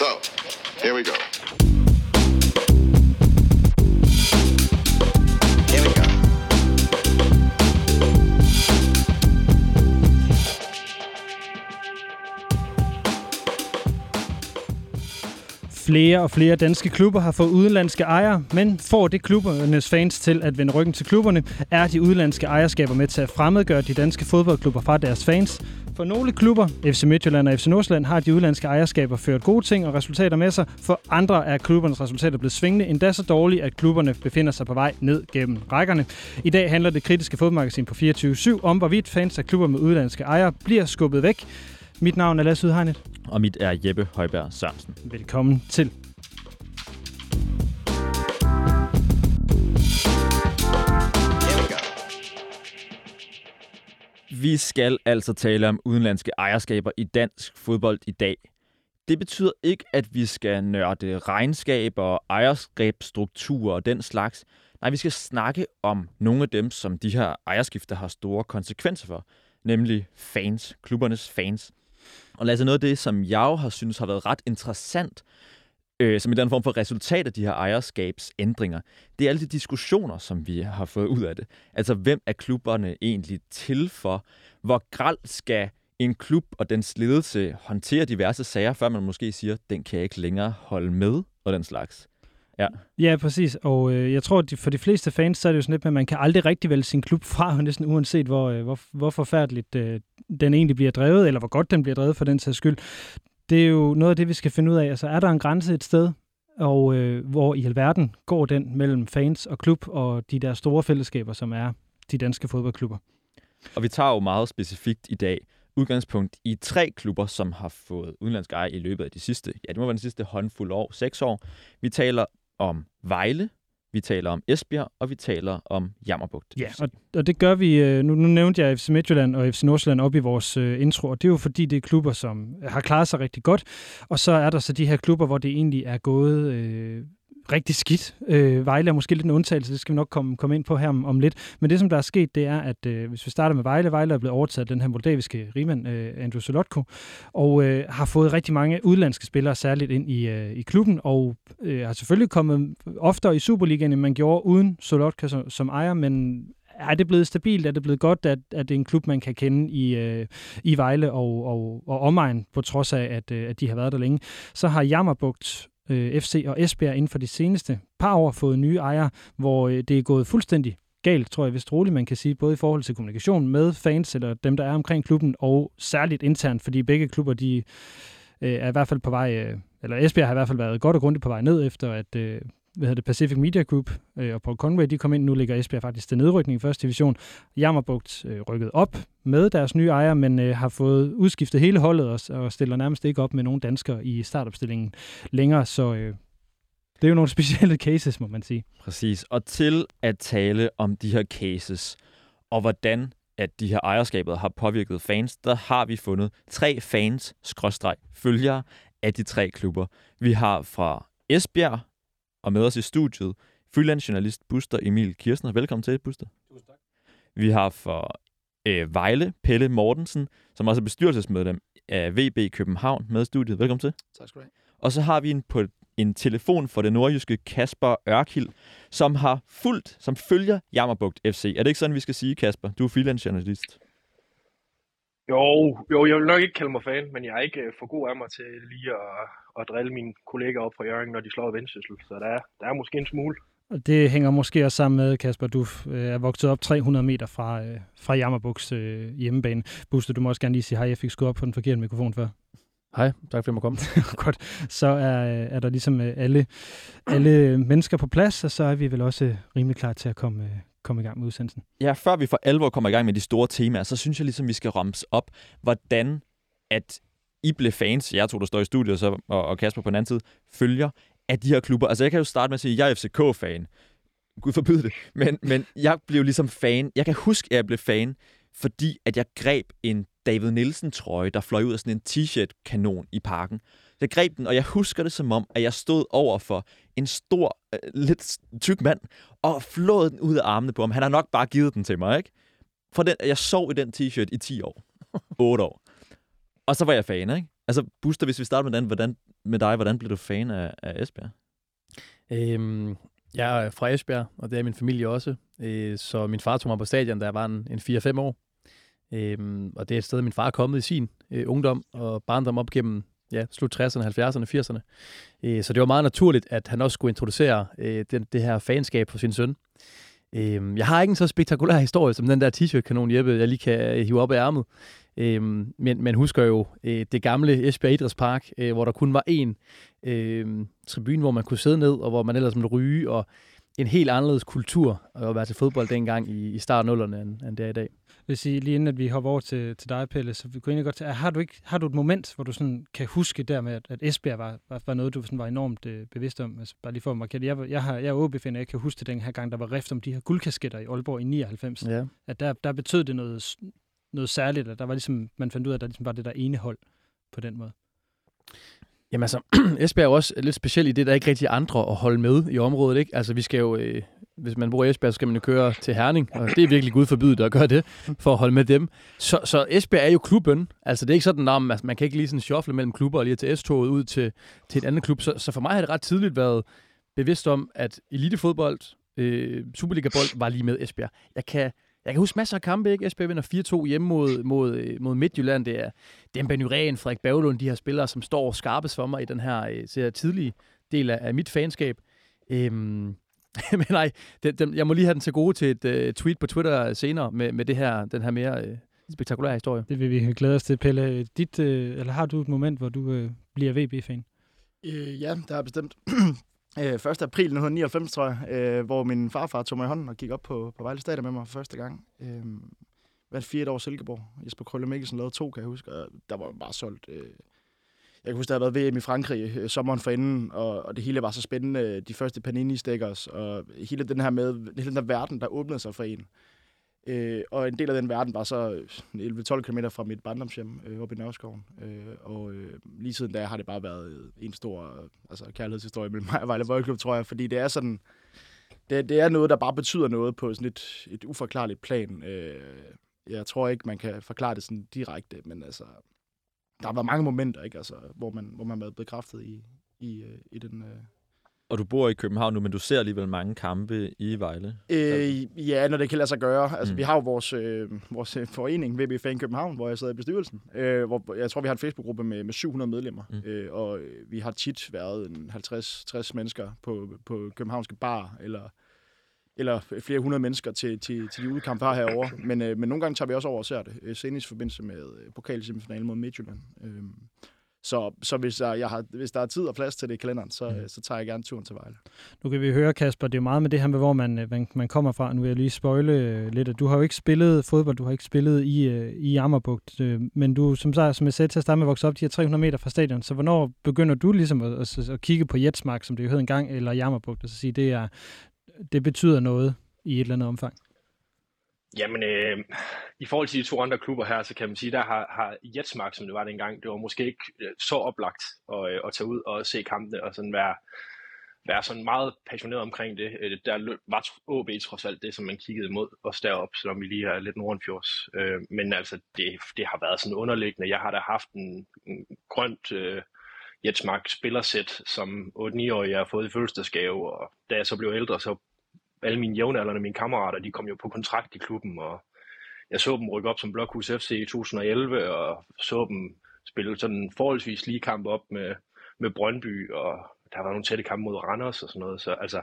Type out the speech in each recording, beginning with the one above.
So, here we go. Here we go. Flere og flere danske klubber har fået udenlandske ejere, men får det klubbernes fans til at vende ryggen til klubberne, er de udenlandske ejerskaber med til at fremmedgøre de danske fodboldklubber fra deres fans. For nogle klubber, FC Midtjylland og FC Nordsjælland, har de udenlandske ejerskaber ført gode ting og resultater med sig. For andre er klubbernes resultater blevet svingende, endda så dårligt, at klubberne befinder sig på vej ned gennem rækkerne. I dag handler det kritiske fodmagasin på 24-7 om, hvorvidt fans af klubber med udenlandske ejere bliver skubbet væk. Mit navn er Lasse Udhegnet. Og mit er Jeppe Højberg Sørensen. Velkommen til. Vi skal altså tale om udenlandske ejerskaber i dansk fodbold i dag. Det betyder ikke, at vi skal nørde regnskaber og ejerskabsstrukturer og den slags. Nej, vi skal snakke om nogle af dem, som de her ejerskifter har store konsekvenser for, nemlig fans, klubbernes fans. Og lad os noget af det, som jeg har synes har været ret interessant, øh, som i den form for resultat af de her ejerskabsændringer, det er alle de diskussioner, som vi har fået ud af det. Altså, hvem er klubberne egentlig til for? Hvor græld skal en klub og dens ledelse håndtere diverse sager, før man måske siger, den kan jeg ikke længere holde med, og den slags. Ja. Ja, præcis. Og øh, jeg tror, at de, for de fleste fans, så er det jo sådan lidt med, at man kan aldrig rigtig vælge sin klub fra, næsten uanset hvor, øh, hvor, hvor forfærdeligt øh, den egentlig bliver drevet, eller hvor godt den bliver drevet for den sags skyld. Det er jo noget af det, vi skal finde ud af. Altså, er der en grænse et sted, og øh, hvor i alverden går den mellem fans og klub og de der store fællesskaber, som er de danske fodboldklubber? Og vi tager jo meget specifikt i dag udgangspunkt i tre klubber, som har fået udenlandske ejer i løbet af de sidste, ja, det må være de sidste håndfuld år, seks år. Vi taler om Vejle, vi taler om Esbjerg, og vi taler om Jammerbugt. Ja, og, og det gør vi. øh, Nu, nu nævnte jeg FC Midtjylland og FC Nordsjælland op i vores øh, intro, og det er jo fordi, det er klubber, som har klaret sig rigtig godt. Og så er der så de her klubber, hvor det egentlig er gået øh, rigtig skidt. Øh, Vejle er måske lidt en undtagelse, det skal vi nok komme, komme ind på her om, om lidt. Men det, som der er sket, det er, at øh, hvis vi starter med Vejle, Vejle er blevet overtaget af den her moldaviske rigmand, øh, Andrew Solotko, og øh, har fået rigtig mange udlandske spillere særligt ind i, øh, i klubben, og øh, har selvfølgelig kommet oftere i Superligaen, end man gjorde uden Solotko som, som ejer, men er det blevet stabilt? Er det blevet godt, at, at det er en klub, man kan kende i, øh, i Vejle og, og, og omegn, på trods af, at, øh, at de har været der længe? Så har Jammerbugt øh, FC og Esbjerg inden for de seneste par år fået nye ejere, hvor øh, det er gået fuldstændig galt, tror jeg vist roligt, man kan sige, både i forhold til kommunikation med fans, eller dem, der er omkring klubben, og særligt internt, fordi begge klubber, de øh, er i hvert fald på vej, øh, eller Esbjerg har i hvert fald været godt og grundigt på vej ned, efter at øh, hvad hedder det, Pacific Media Group øh, og Paul Conway, de kom ind. Nu ligger Esbjerg faktisk til nedrykning i første division. Jammerbugt øh, rykket op med deres nye ejer, men øh, har fået udskiftet hele holdet og, og stiller nærmest ikke op med nogen danskere i startopstillingen længere, så øh, det er jo nogle specielle cases, må man sige. Præcis. Og til at tale om de her cases, og hvordan at de her ejerskaber har påvirket fans, der har vi fundet tre fans, skråstreg, følgere af de tre klubber. Vi har fra Esbjerg, og med os i studiet, freelance-journalist Buster Emil Kirsner. Velkommen til, Buster. Tusind tak. Vi har for øh, Vejle, Pelle Mortensen, som også er bestyrelsesmedlem af VB København med i studiet. Velkommen til. Tak skal du have. Og så har vi en, på en telefon for det nordjyske Kasper Ørkild, som har fulgt, som følger Jammerbugt FC. Er det ikke sådan, vi skal sige, Kasper? Du er freelance-journalist. Jo, jo, jeg vil nok ikke kalde mig fan, men jeg er ikke øh, for god af mig til lige at, at drille mine kollegaer op fra Jørgen, når de slår vendsyssel. Så der er, der er måske en smule. Og det hænger måske også sammen med, Kasper, du øh, er vokset op 300 meter fra, øh, fra Jammerbuks hjemmebane. Buster, du må også gerne lige sige hej, jeg fik skruet op på den forkerte mikrofon før. Hej, tak fordi jeg må komme. Godt, så er, er der ligesom alle, alle mennesker på plads, og så er vi vel også rimelig klar til at komme, komme i gang med udsendelsen. Ja, før vi for alvor kommer i gang med de store temaer, så synes jeg ligesom, vi skal ramse op, hvordan at I blev fans, jeg tror, der står i studiet, så, og, og Kasper på den anden side, følger af de her klubber. Altså, jeg kan jo starte med at sige, at jeg er FCK-fan. Gud forbyde det. Men, men jeg blev ligesom fan. Jeg kan huske, at jeg blev fan, fordi at jeg greb en David Nielsen-trøje, der fløj ud af sådan en t-shirt-kanon i parken. Jeg greb den, og jeg husker det som om, at jeg stod over for en stor, øh, lidt tyk mand, og flåede den ud af armene på ham. Han har nok bare givet den til mig, ikke? For den, jeg sov i den t-shirt i 10 år. 8 år. Og så var jeg fan, ikke? Altså, Buster, hvis vi starter med den, hvordan med dig. Hvordan blev du fan af, af Esbjerg? Øhm, jeg er fra Esbjerg, og det er min familie også. Øh, så min far tog mig på stadion, da jeg var en, en 4-5 år. Øhm, og det er et sted, min far er kommet i sin øh, ungdom og barndom op gennem ja, slut 60'erne, 70'erne, 80'erne. Øh, så det var meget naturligt, at han også skulle introducere øh, det, det her fanskab for sin søn. Øh, jeg har ikke en så spektakulær historie som den der t-shirt-kanon, Jeppe, jeg lige kan øh, hive op af ærmet. Øh, men man husker jo øh, det gamle Esbjerg Idrætspark, øh, hvor der kun var én øh, tribune, hvor man kunne sidde ned, og hvor man ellers måtte ryge, og en helt anderledes kultur at være til fodbold dengang i, i starten af end, end det er i dag vil sige, lige inden at vi hopper over til, til dig, Pelle, så vi kunne egentlig godt til, har du, ikke, har du et moment, hvor du sådan kan huske der med, at, at Esbjerg var, var, var noget, du sådan var enormt øh, bevidst om? Altså, bare lige for at markere Jeg, jeg, har, jeg er ob jeg kan huske den her gang, der var rift om de her guldkasketter i Aalborg i 99. Ja. At der, der betød det noget, noget særligt, at der var ligesom, man fandt ud af, at der ligesom var det der ene hold på den måde. Jamen altså, Esbjerg er jo også lidt speciel i det, der er ikke rigtig andre at holde med i området. Ikke? Altså, vi skal jo, øh, hvis man bor i Esbjerg, så skal man jo køre til Herning, og det er virkelig gud forbydet at gøre det, for at holde med dem. Så, så Esbjerg er jo klubben. Altså, det er ikke sådan, at man, altså, man kan ikke lige sådan shuffle mellem klubber og lige til S-toget ud til, til en anden klub. Så, så for mig har det ret tidligt været bevidst om, at elitefodbold, øh, Superliga-bold, var lige med Esbjerg. Jeg kan jeg kan huske masser af kampe, ikke? Esbjerg vinder 4-2 hjemme mod, mod, øh, mod Midtjylland. Det er Demba Nyren, Frederik Bavlund, de her spillere, som står skarpest for mig i den her øh, tidlige del af, af mit fanskab. Øhm, men nej, den, den, jeg må lige have den til gode til et uh, tweet på Twitter senere med, med det her, den her mere uh, spektakulære historie. Det vil vi glæde os til, Pelle. Dit, uh, eller har du et moment, hvor du uh, bliver VB-fan? Øh, ja, det har bestemt. Øh, 1. april 1999, tror jeg, øh, hvor min farfar tog mig i hånden og gik op på, på Vejle Stadion med mig for første gang. Øh, det fire år Silkeborg. Jesper Krølle Mikkelsen lavede to, kan jeg huske, og der var bare solgt. Øh, jeg kan huske, der havde været VM i Frankrig øh, sommeren forinden, og, og det hele var så spændende. De første Panini-stickers, og hele den her med, hele den der verden, der åbnede sig for en. Øh, og en del af den verden var så 11-12 km fra mit barndomshjem øh, oppe i Nørreskoven. Øh, og øh, lige siden da har det bare været en stor altså, kærlighedshistorie mellem mig og Vejle Boldklub, tror jeg. Fordi det er sådan... Det, det er noget, der bare betyder noget på sådan et, et uforklarligt plan. Øh, jeg tror ikke, man kan forklare det sådan direkte, men altså... Der har været mange momenter, ikke? Altså, hvor, man, hvor man har været bekræftet i, i, øh, i den, øh, og du bor i København nu, men du ser alligevel mange kampe i Vejle. Øh, ja, når det kan lade sig gøre. Altså, mm. Vi har jo vores, øh, vores øh, forening, VB Fan København, hvor jeg sidder i bestyrelsen. Øh, hvor jeg tror, vi har en Facebook-gruppe med, med 700 medlemmer. Mm. Øh, og vi har tit været en 50-60 mennesker på, på københavnske bar, eller, eller flere hundrede mennesker til, til, til de udekampe her herovre. Men, øh, men nogle gange tager vi også over og ser det. Øh, senest i forbindelse med øh, pokalsemifinalen mod Midtjylland. Øh, så, så hvis, jeg, jeg har, hvis der er tid og plads til det i kalenderen, så, mm. så tager jeg gerne turen til Vejle. Nu kan vi høre, Kasper, det er meget med det her med, hvor man, man, man kommer fra. Nu vil jeg lige spoile øh, lidt. Du har jo ikke spillet fodbold, du har ikke spillet i, øh, i Ammerbugt, øh, men du, som, som jeg sagde til at starte med, vokset op de her 300 meter fra stadion. Så hvornår begynder du ligesom at, at, at kigge på Jetsmark, som det jo hed engang, eller Jammerbugt, og så sige, det, er, det betyder noget i et eller andet omfang? Jamen, øh, i forhold til de to andre klubber her, så kan man sige, der har, har Jetsmark, som det var dengang, det var måske ikke øh, så oplagt at, øh, at tage ud og se kampene og sådan være, være sådan meget passioneret omkring det. Øh, der var OB trods alt det, som man kiggede imod os deroppe, selvom vi lige er lidt nordenfjords. Men altså, det, det har været sådan underliggende. Jeg har da haft en, en grønt øh, Jetsmark spillersæt, som 8-9-årig jeg har fået i fødselsdagsgave, og da jeg så blev ældre, så alle mine jævnaldrende, mine kammerater, de kom jo på kontrakt i klubben, og jeg så dem rykke op som Blokhus FC i 2011, og så dem spille sådan forholdsvis lige kamp op med, med Brøndby, og der var nogle tætte kampe mod Randers og sådan noget, så altså,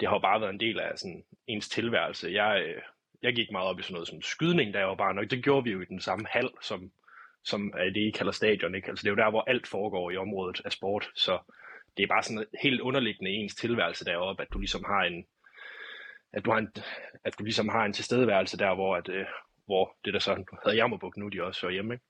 det har jo bare været en del af sådan ens tilværelse. Jeg, øh, jeg gik meget op i sådan noget som skydning, da jeg var bare nok. Det gjorde vi jo i den samme hal, som, som det, I kalder stadion. Ikke? Altså, det er jo der, hvor alt foregår i området af sport, så det er bare sådan helt underliggende i ens tilværelse deroppe, at du ligesom har en, at du, har en, at du ligesom har en tilstedeværelse der, hvor, at, øh, hvor det der så hedder Jammerbuk nu, de også er hjemme. Ikke?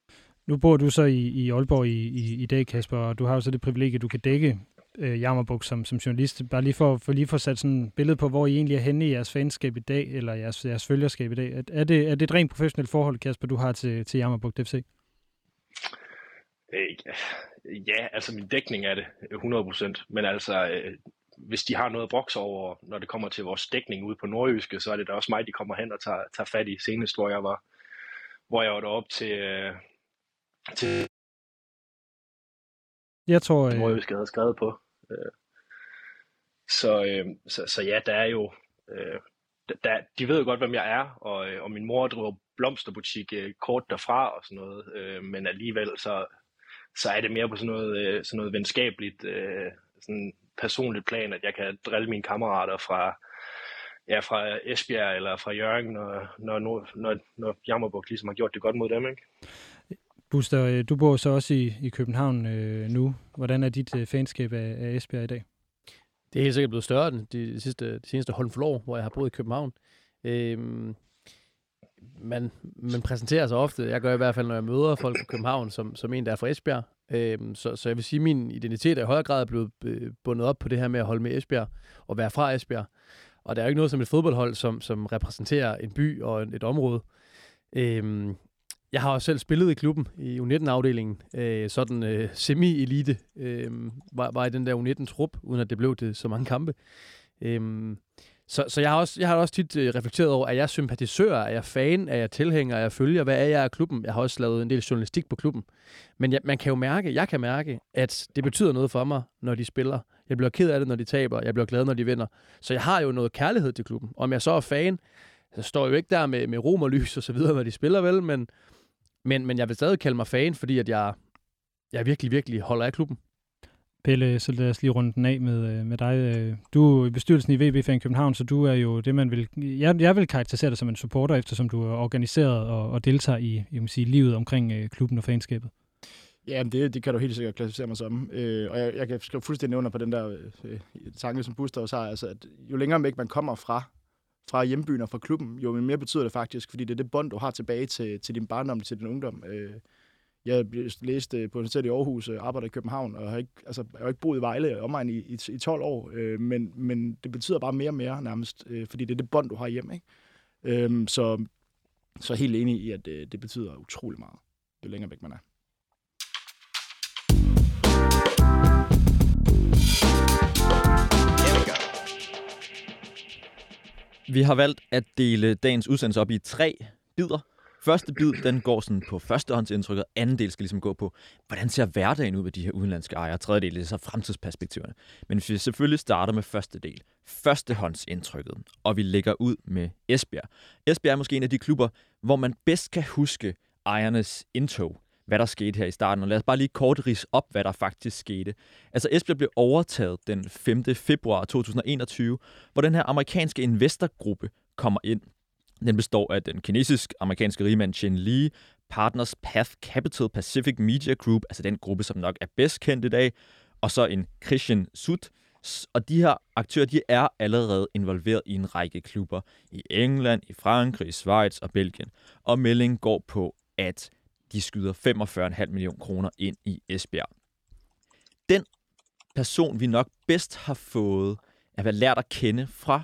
Nu bor du så i, i Aalborg i, i, i dag, Kasper, og du har jo så det privilegie, at du kan dække øh, Jammerbuk som, som journalist. Bare lige for, for lige for sat sådan et billede på, hvor I egentlig er henne i jeres fanskab i dag, eller jeres, jeres følgerskab i dag. Er, er, det, er det et rent professionelt forhold, Kasper, du har til, til Jammerbuk FC? Øh, ja, altså min dækning er det 100%, men altså øh, hvis de har noget at brokse over, når det kommer til vores dækning ude på Nordjyske, så er det da også mig, de kommer hen og tager, tager fat i senest, hvor jeg var, hvor jeg var deroppe til, øh, til Jeg tror... Øh, skal have skrevet på. Øh, Så, øh, så, så ja, der er jo... Øh, der, de ved jo godt, hvem jeg er, og, øh, og min mor driver blomsterbutik øh, kort derfra og sådan noget, øh, men alligevel så, så er det mere på sådan noget, øh, sådan noget venskabeligt, øh, sådan personligt plan, at jeg kan drille mine kammerater fra, ja, fra Esbjerg eller fra Jørgen, når, når, når, når, Jammerbugt ligesom har gjort det godt mod dem, ikke? Buster, øh, du bor så også i, i København øh, nu. Hvordan er dit øh, fanskab af, af Esbjerg i dag? Det er helt sikkert blevet større end de, de, sidste, de seneste halv år, hvor jeg har boet i København. Øhm, man, man præsenterer sig ofte, jeg gør i hvert fald, når jeg møder folk fra København, som, som en, der er fra Esbjerg. Øhm, så, så jeg vil sige, at min identitet er i højere grad blevet øh, bundet op på det her med at holde med Esbjerg og være fra Esbjerg. Og der er jo ikke noget som et fodboldhold, som, som repræsenterer en by og et område. Øhm, jeg har også selv spillet i klubben i U19-afdelingen, øh, sådan øh, semi-elite, øh, var, var i den der U19-trup, uden at det blev til så mange kampe. Øh, så, så jeg har også, jeg har også tit øh, reflekteret over, at jeg sympatisør, er jeg fan, er jeg tilhænger, er jeg følger, hvad er jeg af klubben? Jeg har også lavet en del journalistik på klubben. Men jeg, man kan jo mærke, jeg kan mærke, at det betyder noget for mig, når de spiller. Jeg bliver ked af det, når de taber. Jeg bliver glad, når de vinder. Så jeg har jo noget kærlighed til klubben. Om jeg så er fan, så står jeg jo ikke der med, med rom og lys og så videre, når de spiller vel, men, men, men jeg vil stadig kalde mig fan, fordi at jeg, jeg virkelig, virkelig holder af klubben. Pelle, så lad os lige runde den af med, øh, med dig. Øh, du er i bestyrelsen i VB Fan København, så du er jo det, man vil... Jeg, jeg vil karakterisere dig som en supporter, eftersom du er organiseret og, og deltager i jeg vil sige, livet omkring øh, klubben og fanskabet. Ja, men det, det kan du helt sikkert klassificere mig som. Øh, og jeg, jeg kan skrive fuldstændig under på den der øh, tanke, som Buster også har. Altså, at jo længere væk man kommer fra, fra hjembyen og fra klubben, jo mere betyder det faktisk, fordi det er det bånd, du har tilbage til, til din barndom, til din ungdom. Øh, jeg læste på Universitetet i Aarhus, øh, arbejder i København, og har ikke, altså, jeg har ikke boet i Vejle om i, i, i 12 år, øh, men, men det betyder bare mere og mere nærmest, øh, fordi det er det bånd, du har hjem. Ikke? Øh, så, så helt enig i, at øh, det betyder utrolig meget, jo længere væk man er. Vi har valgt at dele dagens udsendelse op i tre bidder. Første bid, den går sådan på førstehåndsindtrykket. Anden del skal ligesom gå på, hvordan ser hverdagen ud med de her udenlandske ejere. Tredje del er så fremtidsperspektiverne. Men hvis vi selvfølgelig starter med første del, førstehåndsindtrykket, og vi lægger ud med Esbjerg. Esbjerg er måske en af de klubber, hvor man bedst kan huske ejernes indtog hvad der skete her i starten. Og lad os bare lige kort rise op, hvad der faktisk skete. Altså Esbjerg blev overtaget den 5. februar 2021, hvor den her amerikanske investorgruppe kommer ind. Den består af den kinesisk-amerikanske rigmand Chen Li, Partners Path Capital Pacific Media Group, altså den gruppe, som nok er bedst kendt i dag, og så en Christian Sut. Og de her aktører, de er allerede involveret i en række klubber i England, i Frankrig, i Schweiz og Belgien. Og meldingen går på, at de skyder 45,5 millioner kroner ind i Esbjerg. Den person, vi nok bedst har fået at være lært at kende fra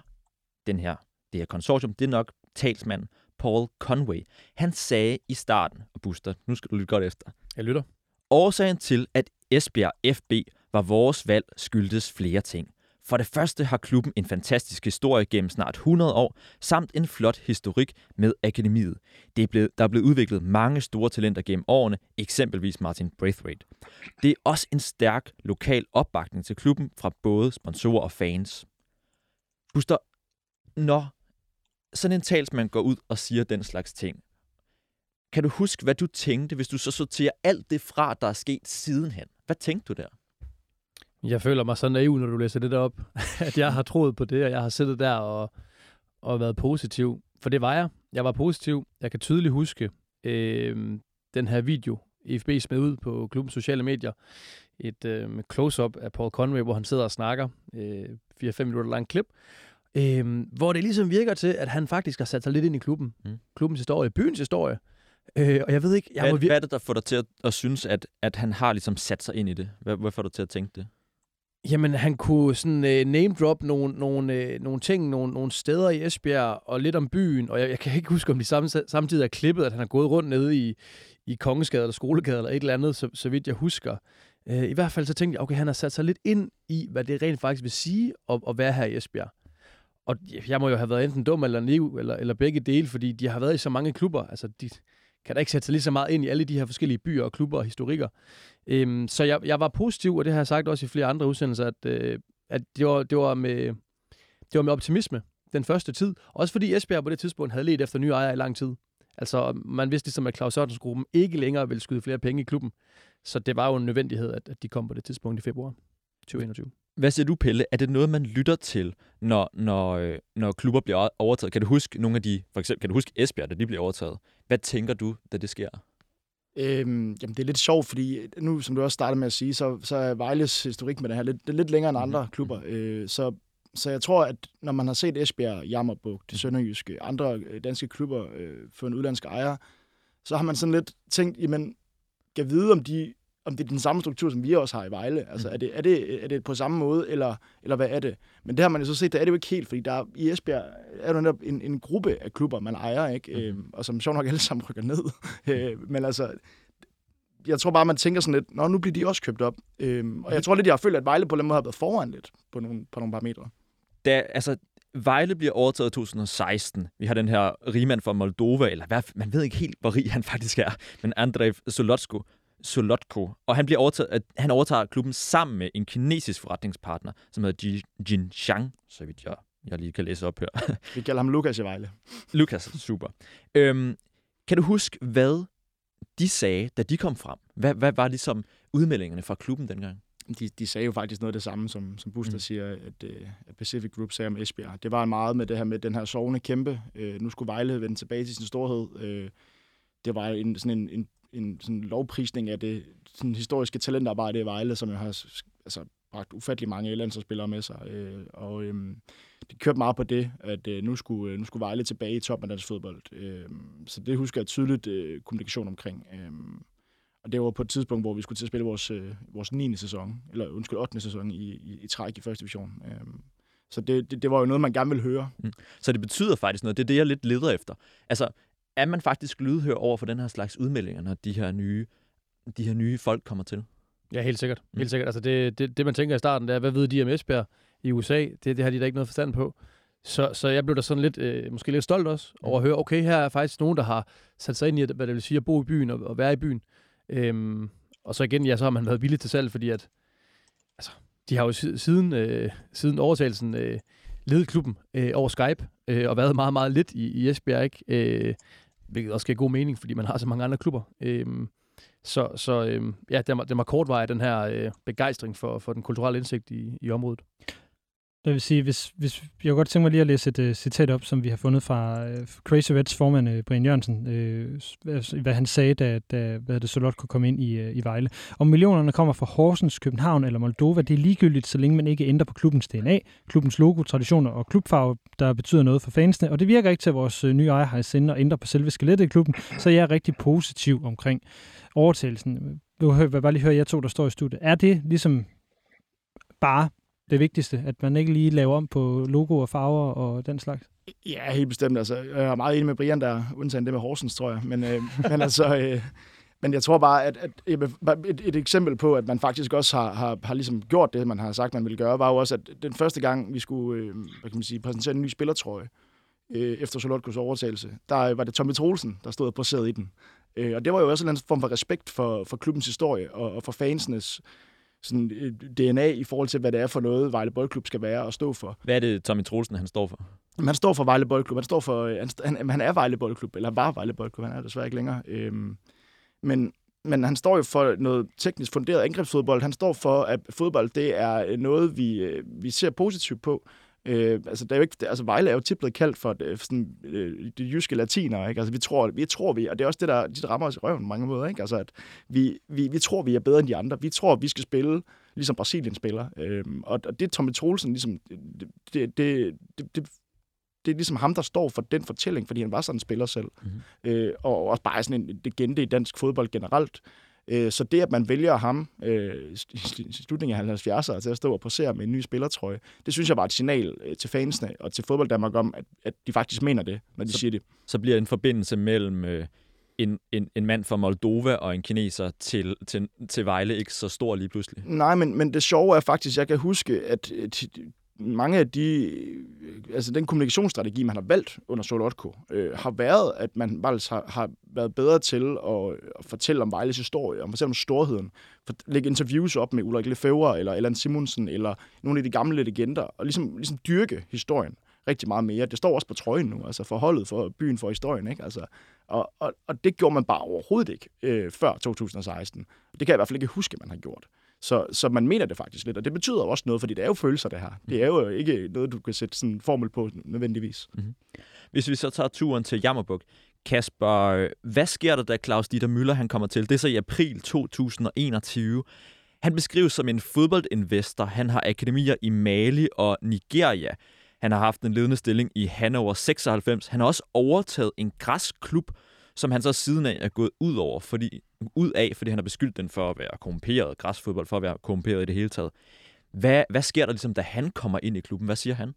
den her, det her konsortium, det er nok talsmanden Paul Conway. Han sagde i starten, og Buster, nu skal du lytte godt efter, Jeg lytter. Årsagen til, at Esbjerg FB var vores valg, skyldtes flere ting. For det første har klubben en fantastisk historie gennem snart 100 år, samt en flot historik med akademiet. Det er blevet, der er blevet udviklet mange store talenter gennem årene, eksempelvis Martin Braithwaite. Det er også en stærk lokal opbakning til klubben fra både sponsorer og fans. Buster, når sådan en talsmand går ud og siger den slags ting, kan du huske, hvad du tænkte, hvis du så sorterer alt det fra, der er sket sidenhen? Hvad tænkte du der? Jeg føler mig så naiv, når du læser det der op, at jeg har troet på det, og jeg har siddet der og, og været positiv. For det var jeg. Jeg var positiv. Jeg kan tydeligt huske øh, den her video, IFB smed ud på klubbens sociale medier. Et øh, close-up af Paul Conway, hvor han sidder og snakker. Øh, 4-5 minutter lang klip. Øh, hvor det ligesom virker til, at han faktisk har sat sig lidt ind i klubben. Mm. Klubbens historie, byens historie. Øh, og jeg ved ikke... Jeg Hvad, må vir- hvad er det, der får dig til at, at synes, at, at han har ligesom sat sig ind i det? Hvad, hvad får dig til at tænke det? Jamen, han kunne sådan øh, name drop nogle, nogle, øh, nogle ting, nogle, nogle steder i Esbjerg, og lidt om byen, og jeg, jeg kan ikke huske, om de samme, samtidig er klippet, at han har gået rundt nede i, i Kongensgade eller Skolegade eller et eller andet, så, så vidt jeg husker. Øh, I hvert fald så tænkte jeg, okay, han har sat sig lidt ind i, hvad det rent faktisk vil sige at, at være her i Esbjerg. Og jeg må jo have været enten dum eller naiv, eller, eller begge dele, fordi de har været i så mange klubber. Altså, de kan da ikke sætte sig lige så meget ind i alle de her forskellige byer og klubber og historikker. Øhm, så jeg, jeg var positiv, og det har jeg sagt også i flere andre udsendelser, at, øh, at det, var, det, var med, det var med optimisme den første tid. Også fordi Esbjerg på det tidspunkt havde let efter nye ejere i lang tid. Altså, man vidste ligesom, at Claus Sørensens gruppen ikke længere ville skyde flere penge i klubben. Så det var jo en nødvendighed, at, at de kom på det tidspunkt i februar 2021. Hvad siger du, Pelle? Er det noget, man lytter til, når, når, øh, når klubber bliver overtaget? Kan du huske nogle af de, for eksempel, kan du huske Esbjerg, da de bliver overtaget? Hvad tænker du, da det sker? Øhm, jamen, det er lidt sjovt, fordi nu, som du også startede med at sige, så, så er Vejles historik med det her lidt, det er lidt længere end andre mm. klubber. Øh, så, så jeg tror, at når man har set Esbjerg, Jammerbuk, det Sønderjyske, andre øh, danske klubber øh, for en udlandsk ejer, så har man sådan lidt tænkt, jamen, kan vide, om de om det er den samme struktur, som vi også har i Vejle. Altså, mm. er, det, er, det, er det på samme måde, eller, eller hvad er det? Men det har man jo så set, det er det jo ikke helt, fordi der, i Esbjerg er der netop en, en gruppe af klubber, man ejer, ikke? Mm. Øhm, og som sjovt nok alle sammen rykker ned. øh, men altså, jeg tror bare, man tænker sådan lidt, nå, nu bliver de også købt op. Øhm, og jeg tror lidt, jeg har følt, at Vejle på den måde har været foran lidt på nogle, på nogle parametre. Da, altså, Vejle bliver overtaget i 2016. Vi har den her rigmand fra Moldova, eller hvad, man ved ikke helt, hvor rig han faktisk er, men Andrej Solotsko, Solotko, og han, bliver overtaget, han overtager klubben sammen med en kinesisk forretningspartner, som hedder Jin Xiang, så vidt jeg, jeg lige kan læse op her. Vi kalder ham Lukas i Vejle. Lukas, super. Øhm, kan du huske, hvad de sagde, da de kom frem? Hvad, hvad var ligesom udmeldingerne fra klubben dengang? De, de sagde jo faktisk noget af det samme, som, som Buster mm. siger, at, øh, at Pacific Group sagde om Esbjerg. Det var meget med det her med den her sovende kæmpe. Øh, nu skulle Vejle vende tilbage til sin storhed. Øh, det var en, sådan en, en en sådan lovprisning af det sådan historiske talentarbejde i Vejle, som jeg har altså, bragt ufattelig mange landsholdsspillere med sig. Øh, og øh, det kørte meget på det, at øh, nu, skulle, øh, nu skulle Vejle tilbage i toppen af dansk fodbold. Øh, så det husker jeg tydeligt øh, kommunikation omkring. Øh, og det var på et tidspunkt, hvor vi skulle til at spille vores, øh, vores 9. sæson, eller undskyld, 8. sæson i, i, i træk i første division. Øh, så det, det, det var jo noget, man gerne ville høre. Mm. Så det betyder faktisk noget. Det er det, jeg lidt leder efter. Altså, er man faktisk lydhør over for den her slags udmeldinger, når de her nye, de her nye folk kommer til? Ja, helt sikkert. Mm. Helt sikkert. Altså det, det, det, man tænker i starten, det er, hvad ved de om Esbjerg i USA? Det, det har de da ikke noget forstand på. Så, så jeg blev da sådan lidt, øh, måske lidt stolt også, mm. over at høre, okay, her er faktisk nogen, der har sat sig ind i, hvad det vil sige at bo i byen og, og være i byen. Øhm, og så igen, ja, så har man været villig til salg, fordi at, altså, de har jo siden, øh, siden overtagelsen øh, ledet klubben øh, over Skype, øh, og været meget, meget lidt i, i Esbjerg, ikke? Øh, hvilket også giver god mening, fordi man har så mange andre klubber. Øhm, så så øhm, ja, det var, det var kortveje, den her øh, begejstring for, for den kulturelle indsigt i, i området. Det vil sige, hvis, hvis, jeg kunne godt tænke mig lige at læse et uh, citat op, som vi har fundet fra uh, Crazy Reds formand, uh, Brian Jørgensen, uh, hvad han sagde, da, da hvad det Solot kunne komme ind i, uh, i Vejle. Om millionerne kommer fra Horsens, København eller Moldova, det er ligegyldigt, så længe man ikke ændrer på klubbens DNA, klubbens logo, traditioner og klubfarve, der betyder noget for fansene. Og det virker ikke til, at vores uh, nye ejer har i sinde at ændre på selve skelettet i klubben, så jeg er rigtig positiv omkring overtagelsen. Jeg vil bare lige høre jer to, der står i studiet. Er det ligesom bare det vigtigste, at man ikke lige laver om på logo og farver og den slags? Ja, helt bestemt. Altså, jeg er meget enig med Brian der, undtagen det med Horsens, tror jeg. Men, øh, men altså... Øh, men jeg tror bare, at, at et, et eksempel på, at man faktisk også har, har, har ligesom gjort det, man har sagt, man ville gøre, var jo også, at den første gang, vi skulle øh, hvad kan man sige, præsentere en ny spillertrøje, øh, efter Solotkos overtagelse, der øh, var det Tommy Troelsen, der stod og poseret i den. Øh, og det var jo også en form for respekt for, for klubbens historie og, og for fansenes sådan øh, DNA i forhold til, hvad det er for noget, Vejle Boldklub skal være og stå for. Hvad er det, Tommy Troelsen, han står for? Han står for Vejle Boldklub. Han, står for, øh, han, han er Vejle Boldklub, eller var Vejle Boldklub. Han er desværre ikke længere. Øhm, men, men han står jo for noget teknisk funderet angrebsfodbold. Han står for, at fodbold det er noget, vi, øh, vi ser positivt på. Øh, altså, der er jo ikke, altså, Vejle er jo tit blevet kaldt for det, sådan, øh, det jyske latiner, ikke? Altså, vi tror, vi tror, vi, og det er også det, der, de, rammer os i røven på mange måder, ikke? Altså, at vi, vi, vi tror, vi er bedre end de andre. Vi tror, vi skal spille, ligesom Brasilien spiller. Øh, og, og det Tommy Troelsen, ligesom, det, det, det, det, det er ligesom ham, der står for den fortælling, fordi han var sådan en spiller selv. Mm-hmm. Øh, og også bare sådan en legende i dansk fodbold generelt. Øh, så det, at man vælger ham øh, i slutningen af 70'erne til at stå og posere med en ny spillertrøje, det synes jeg var et signal øh, til fansene og til fodbold Danmark om, at, at de faktisk mener det, når de så, siger det. Så bliver en forbindelse mellem en, en, en mand fra Moldova og en kineser til, til, til Vejle ikke så stor lige pludselig? Nej, men, men det sjove er faktisk, jeg kan huske, at mange af de, altså den kommunikationsstrategi, man har valgt under Solotko, øh, har været, at man faktisk har, har været bedre til at, at fortælle om Vejles historie, om fortælle om storheden. For, lægge interviews op med Ulrik Lefebvre, eller Allan Simonsen, eller nogle af de gamle legender, og ligesom, ligesom dyrke historien rigtig meget mere. Det står også på trøjen nu, altså forholdet for byen for historien, ikke? Altså, og, og, og det gjorde man bare overhovedet ikke øh, før 2016. Det kan jeg i hvert fald ikke huske, man har gjort. Så, så man mener det faktisk lidt, og det betyder jo også noget, fordi det er jo følelser, det her. Det er jo ikke noget, du kan sætte sådan en formel på nødvendigvis. Hvis vi så tager turen til Jammerbuk, Kasper, hvad sker der, da Claus Dieter Müller han kommer til? Det er så i april 2021. Han beskrives som en fodboldinvestor. Han har akademier i Mali og Nigeria. Han har haft en ledende stilling i Hannover 96. Han har også overtaget en græsklub, som han så siden af er gået ud over, fordi, ud af, fordi han har beskyldt den for at være korrumperet, græsfodbold for at være korrumperet i det hele taget. Hvad, hvad sker der ligesom, da han kommer ind i klubben? Hvad siger han?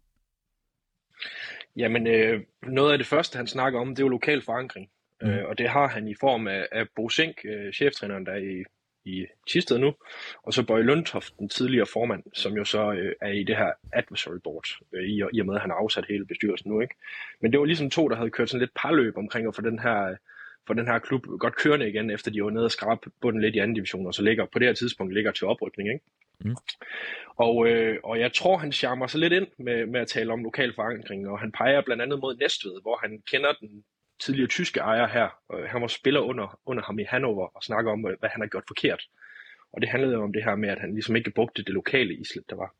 Jamen, øh, noget af det første, han snakker om, det er jo lokal forankring. Mm. Øh, og det har han i form af, af Bo Sink, øh, cheftræneren, der er i, i Tisted nu, og så Bøje Lundtoft, den tidligere formand, som jo så øh, er i det her advisory board, øh, i, i og med, at han har afsat hele bestyrelsen nu. ikke. Men det var ligesom to, der havde kørt sådan lidt parløb omkring at få den her, få den her klub godt kørende igen, efter de var nede og skrabe bunden lidt i anden division, og så ligger på det her tidspunkt ligger til oprykning. Ikke? Mm. Og, øh, og jeg tror, han charmer sig lidt ind med, med at tale om lokal forankring, og han peger blandt andet mod Næstved, hvor han kender den tidligere tyske ejer her. Og han var spiller under, under ham i Hannover og snakker om, hvad han har gjort forkert. Og det handlede om det her med, at han ligesom ikke brugte det lokale islet, der var.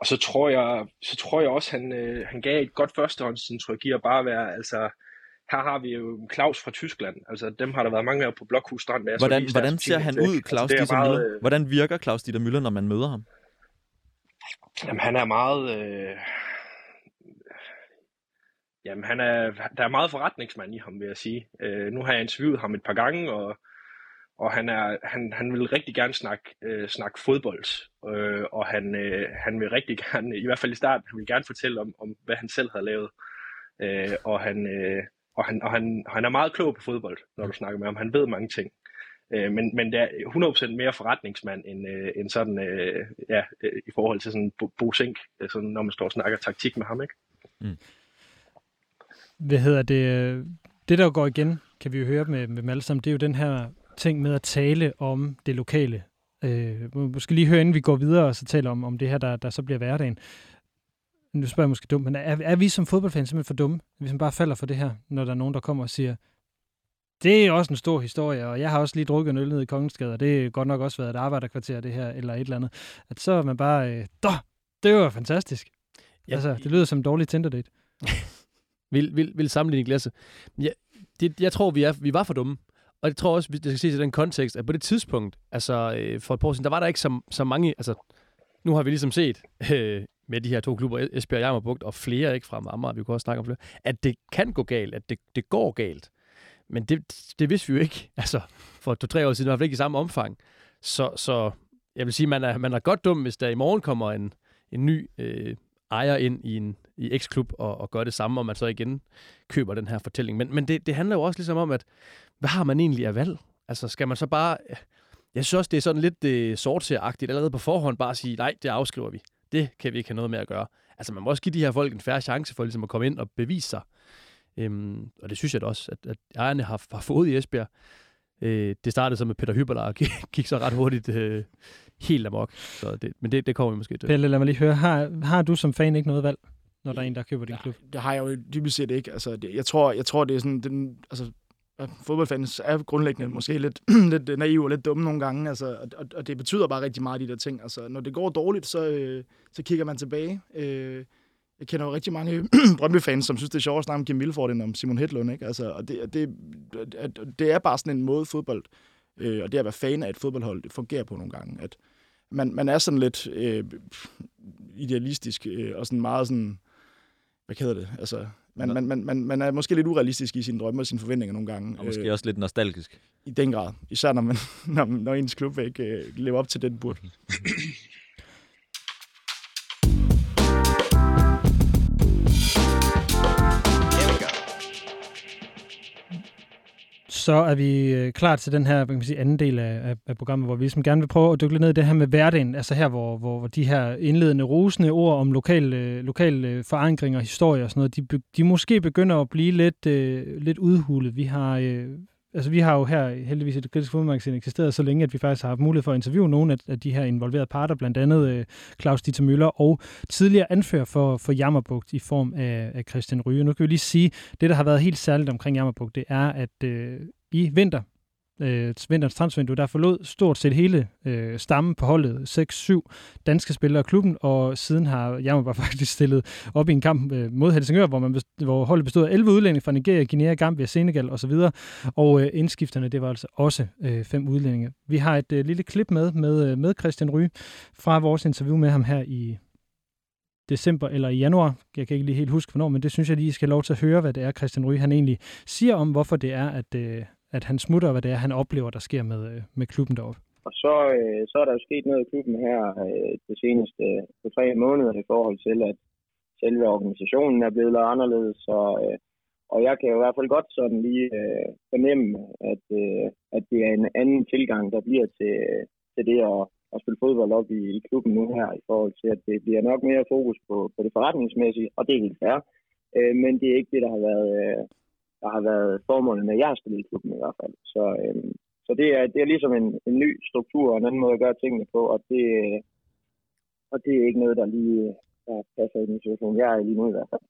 Og så tror jeg, så tror jeg også, han, øh, han gav et godt førstehåndsindtryk i at bare være, altså, her har vi jo Claus fra Tyskland. Altså, dem har der været mange af på Blokhus Strand. så Hvordan, hvordan ser han ud, Claus altså, Dieter er Müller? øh, Hvordan virker Claus Dieter Müller, når man møder ham? Jamen, han er meget... Øh... Jamen, han er, der er meget forretningsmand i ham, vil jeg sige. Øh, nu har jeg interviewet ham et par gange, og, og han, er, han, han vil rigtig gerne snakke, øh, snakke fodbold. Øh, og han, øh, han vil rigtig gerne, i hvert fald i starten, han vil gerne fortælle om, om hvad han selv havde lavet. Øh, og han, øh, og, han, og han, han er meget klog på fodbold, når du snakker med ham. Han ved mange ting. Øh, men, men det er 100% mere forretningsmand end, øh, end sådan, øh, ja, øh, i forhold til sådan Bo, Bo Sink, øh, sådan, når man står og snakker taktik med ham, ikke? Mm. Hvad hedder det? øh, Det, der går igen, kan vi jo høre med, med dem alle sammen, det er jo den her ting med at tale om det lokale. Øh, må- måske lige høre, inden vi går videre og så taler om, om det her, der, der så bliver hverdagen. Nu spørger jeg måske dumt, men er, er vi som fodboldfans simpelthen for dumme, hvis man bare falder for det her, når der er nogen, der kommer og siger, det er også en stor historie, og jeg har også lige drukket en øl ned i Kongensgade, og det er godt nok også været et arbejderkvarter, det her, eller et eller andet. At så er man bare, øh, det var fantastisk. Ja, altså, det lyder som en dårlig Tinder-date. Vil, vil, vil sammenligning Lasse. Ja, det, jeg tror, vi, er, vi var for dumme. Og jeg tror også, vi det skal ses i den kontekst, at på det tidspunkt, altså øh, for et par år siden, der var der ikke så, så mange, altså nu har vi ligesom set øh, med de her to klubber, Esbjerg og Jammerbugt, og flere ikke fra Amager, vi kunne også snakke om flere, at det kan gå galt, at det, det går galt. Men det, det vidste vi jo ikke, altså for to-tre år siden, i hvert fald ikke i samme omfang. Så, så jeg vil sige, man er, man er godt dum, hvis der i morgen kommer en, en ny øh, ejer ind i en i X-klub og, og gør det samme, og man så igen køber den her fortælling. Men, men det, det handler jo også ligesom om, at hvad har man egentlig af valg? Altså skal man så bare... Jeg synes også, det er sådan lidt øh, sortseragtigt allerede på forhånd bare at sige, nej, det afskriver vi. Det kan vi ikke have noget med at gøre. Altså man må også give de her folk en færre chance for ligesom at komme ind og bevise sig. Øhm, og det synes jeg da også, at, at ejerne har, har fået i Esbjerg. Øh, det startede så med Peter Hyberler og gik, gik så ret hurtigt øh, helt amok. Så det, men det, det kommer vi måske til. Pelle, lad mig lige høre. Har, har du som fan ikke noget valg, når der er en, der køber din klub? Det har jeg jo dybest set ikke. Altså, det, jeg, tror, jeg tror, det er sådan... Den, altså, fodboldfans er grundlæggende måske lidt, lidt naive og lidt dumme nogle gange, altså, og, og, det betyder bare rigtig meget, de der ting. Altså, når det går dårligt, så, øh, så kigger man tilbage. Øh, jeg kender jo rigtig mange Brøndby-fans, som synes, det er sjovt at snakke om Kim Milford end om Simon Hedlund. Ikke? Altså, og det, det, det, er bare sådan en måde fodbold, øh, og det at være fan af et fodboldhold, det fungerer på nogle gange. At man, man er sådan lidt øh, idealistisk øh, og sådan meget sådan, hvad hedder det? Altså, man, man, man, man, man er måske lidt urealistisk i sine drømme og sine forventninger nogle gange. Og måske også lidt nostalgisk. I den grad. Især når, man, når, når ens klub ikke øh, lever op til den burde. Så er vi øh, klar til den her man kan sige, anden del af, af, programmet, hvor vi ligesom gerne vil prøve at dykke lidt ned i det her med hverdagen. Altså her, hvor, hvor, hvor de her indledende rosende ord om lokal, øh, lokal øh, forankring og historie og sådan noget, de, de måske begynder at blive lidt, øh, lidt udhulet. Vi har, øh, altså vi har jo her heldigvis et kritisk fodboldmagasin eksisteret så længe, at vi faktisk har haft mulighed for at interviewe nogle af, af de her involverede parter, blandt andet øh, Claus Dieter Møller og tidligere anfører for, for Jammerbugt i form af, af Christian Ryge. Nu kan vi lige sige, det der har været helt særligt omkring Jammerbugt, det er, at øh, i vinter øh, vinterens transfervindue, der forlod stort set hele øh, stammen på holdet, 6-7 danske spillere af klubben, og siden har Jammerbar faktisk stillet op i en kamp øh, mod Helsingør, hvor, man hvor holdet bestod af 11 udlændinge fra Nigeria, Guinea, Gambia, Senegal osv., og øh, indskifterne, det var altså også øh, fem udlændinge. Vi har et øh, lille klip med, med, øh, med Christian Ry fra vores interview med ham her i december eller i januar. Jeg kan ikke lige helt huske, hvornår, men det synes jeg lige, I skal have lov til at høre, hvad det er, Christian Ry han egentlig siger om, hvorfor det er, at, øh, at han smutter, og hvad det er, han oplever, der sker med, øh, med klubben deroppe. Og så, øh, så er der jo sket noget i klubben her øh, de seneste øh, de tre måneder i forhold til, at selve organisationen er blevet lidt anderledes. Og, øh, og jeg kan jo i hvert fald godt sådan lige øh, fornemme, at, øh, at det er en anden tilgang, der bliver til, øh, til det at, at spille fodbold op i, i klubben nu her, i forhold til, at det bliver nok mere fokus på, på det forretningsmæssige, og det er helt fair. Øh, men det er ikke det, der har været, øh, der har været formålet med, at jeg har spillet i klubben i hvert fald. Så, øh, så det, er, det er ligesom en, en ny struktur og en anden måde at gøre tingene på, og det, og det er ikke noget, der lige der passer i den situation, jeg er lige nu i hvert fald.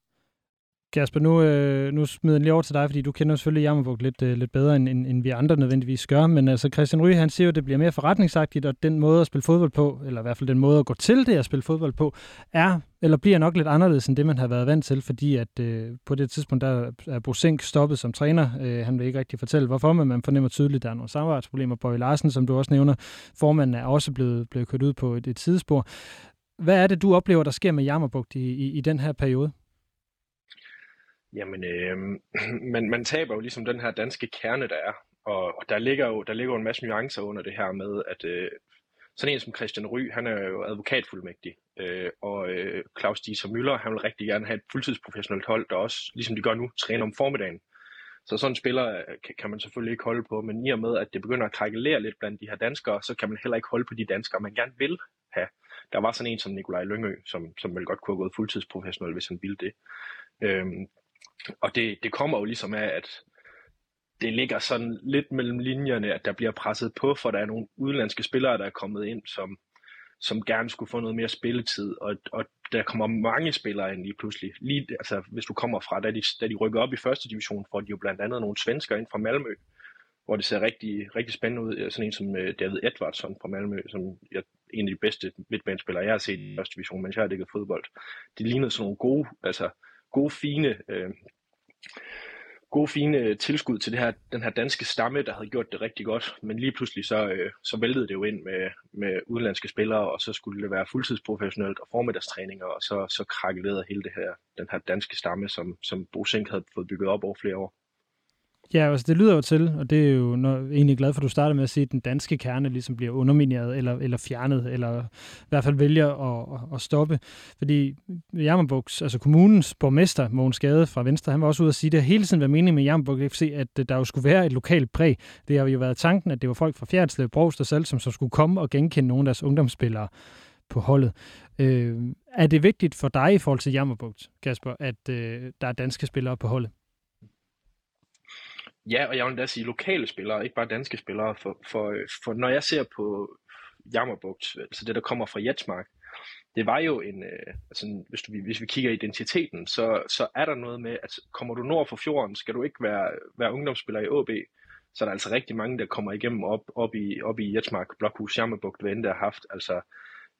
Kasper, nu, øh, nu smider jeg lige over til dig, fordi du kender selvfølgelig Jammerburg lidt, øh, lidt bedre, end, end, end vi andre nødvendigvis gør. Men altså, Christian Ryge, han siger jo, at det bliver mere forretningsagtigt, og den måde at spille fodbold på, eller i hvert fald den måde at gå til det at spille fodbold på, er eller bliver nok lidt anderledes end det, man har været vant til, fordi at øh, på det tidspunkt, der er Bosink stoppet som træner. Øh, han vil ikke rigtig fortælle, hvorfor, men man fornemmer tydeligt, at der er nogle samarbejdsproblemer. Bøje Larsen, som du også nævner, formanden er også blevet, blevet kørt ud på et, et sidespor. Hvad er det, du oplever, der sker med Jammerbugt i, i, i den her periode? Jamen, øh, man, man taber jo ligesom den her danske kerne, der er. Og, og der, ligger jo, der ligger jo en masse nuancer under det her med, at øh, sådan en som Christian Ry, han er jo advokatfuldmægtig. Øh, og øh, Claus Dieser Møller, han vil rigtig gerne have et fuldtidsprofessionelt hold, der også, ligesom de gør nu, træner om formiddagen. Så sådan en spiller øh, kan, kan man selvfølgelig ikke holde på, men i og med, at det begynder at krakkelere lidt blandt de her danskere, så kan man heller ikke holde på de danskere, man gerne vil have. Der var sådan en som Nikolaj Lyngø, som, som vel godt kunne have gået fuldtidsprofessionel, hvis han ville det. Øhm, og det, det kommer jo ligesom af, at det ligger sådan lidt mellem linjerne, at der bliver presset på, for der er nogle udenlandske spillere, der er kommet ind, som, som gerne skulle få noget mere spilletid, og, og der kommer mange spillere ind lige pludselig. Lige, altså, hvis du kommer fra, da de, da de rykker op i første division, får de jo blandt andet nogle svensker ind fra Malmø, hvor det ser rigtig, rigtig spændende ud. Sådan en som øh, David Edvardsson fra Malmø, som er en af de bedste midtbanespillere, jeg har set i første division, mens jeg har dækket fodbold. Det lignede sådan nogle gode, altså gode, fine, øh, gode, fine tilskud til det her, den her danske stamme, der havde gjort det rigtig godt. Men lige pludselig så, øh, så væltede det jo ind med, med udenlandske spillere, og så skulle det være fuldtidsprofessionelt og formiddagstræninger, og så, så krakkelerede hele det her, den her danske stamme, som, som Bosink havde fået bygget op over flere år. Ja, altså det lyder jo til, og det er jo når, egentlig glad for, at du starter med at sige, at den danske kerne ligesom bliver undermineret eller, eller fjernet, eller i hvert fald vælger at, at, at stoppe. Fordi Jammerbugs, altså kommunens borgmester, Mogens Gade fra Venstre, han var også ude at sige, at det har hele tiden været meningen med Jammerbug FC, at øh, der jo skulle være et lokalt præg. Det har jo været tanken, at det var folk fra Fjerdslev, Brogst og Saltum, som skulle komme og genkende nogle af deres ungdomsspillere på holdet. Øh, er det vigtigt for dig i forhold til Jammerbugt, Kasper, at øh, der er danske spillere på holdet? Ja, og jeg vil endda sige lokale spillere, ikke bare danske spillere, for, for, øh, for når jeg ser på Jammerbugt, altså det der kommer fra Jetsmark, det var jo en, øh, altså hvis, du, hvis vi kigger i identiteten, så, så er der noget med, at kommer du nord for fjorden, skal du ikke være, være ungdomsspiller i AB, så er der altså rigtig mange, der kommer igennem op, op i, op i Jetsmark, Blokhus, Jammerbugt, hvad end der har haft, altså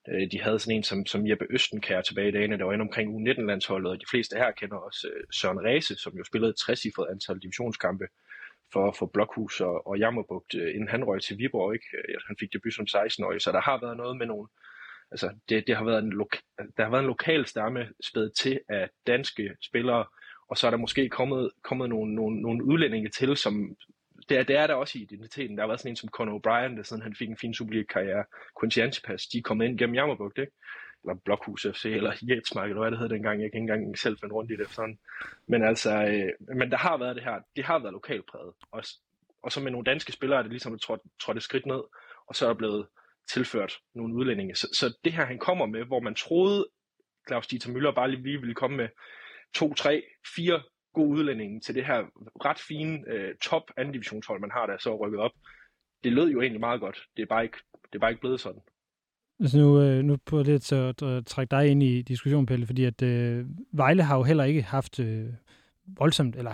øh, de havde sådan en som, som Jeppe Østenkær tilbage i dagene, der var inde omkring U19-landsholdet, og de fleste her kender også øh, Søren Ræse, som jo spillede et 60 antal divisionskampe, for, for Blokhus og, og Jammerbugt, øh, inden han røg til Viborg. Ikke? Øh, han fik debut som 16-årig, så der har været noget med nogle... Altså, det, det har været en loka- der har været en lokal stamme spædet til af danske spillere, og så er der måske kommet, kommet nogle, nogle, nogle udlændinge til, som, det er, det er der også i identiteten. Der har været sådan en som Conor O'Brien, der siden han fik en fin Superliga-karriere. Quincy Antipas, de er kommet ind gennem Jammerbugt, ikke? Eller Blokhus FC, eller Jetsmark, eller hvad det hed dengang. Jeg kan ikke engang selv finde rundt i det sådan. Men altså, øh, men der har været det her, det har været lokalpræget. Og, og så med nogle danske spillere er det ligesom trådt, trådt et skridt ned, og så er blevet tilført nogle udlændinge. Så, så det her, han kommer med, hvor man troede, Claus Dieter Møller bare lige ville komme med to, tre, fire gode udlændinge til det her ret fine øh, top anden divisionshold, man har der så rykket op. Det lød jo egentlig meget godt. Det er bare ikke, det er bare ikke blevet sådan. Altså nu, øh, nu på lidt så at øh, trække dig ind i diskussionen, Pelle, fordi at øh, Vejle har jo heller ikke haft øh, voldsomt, eller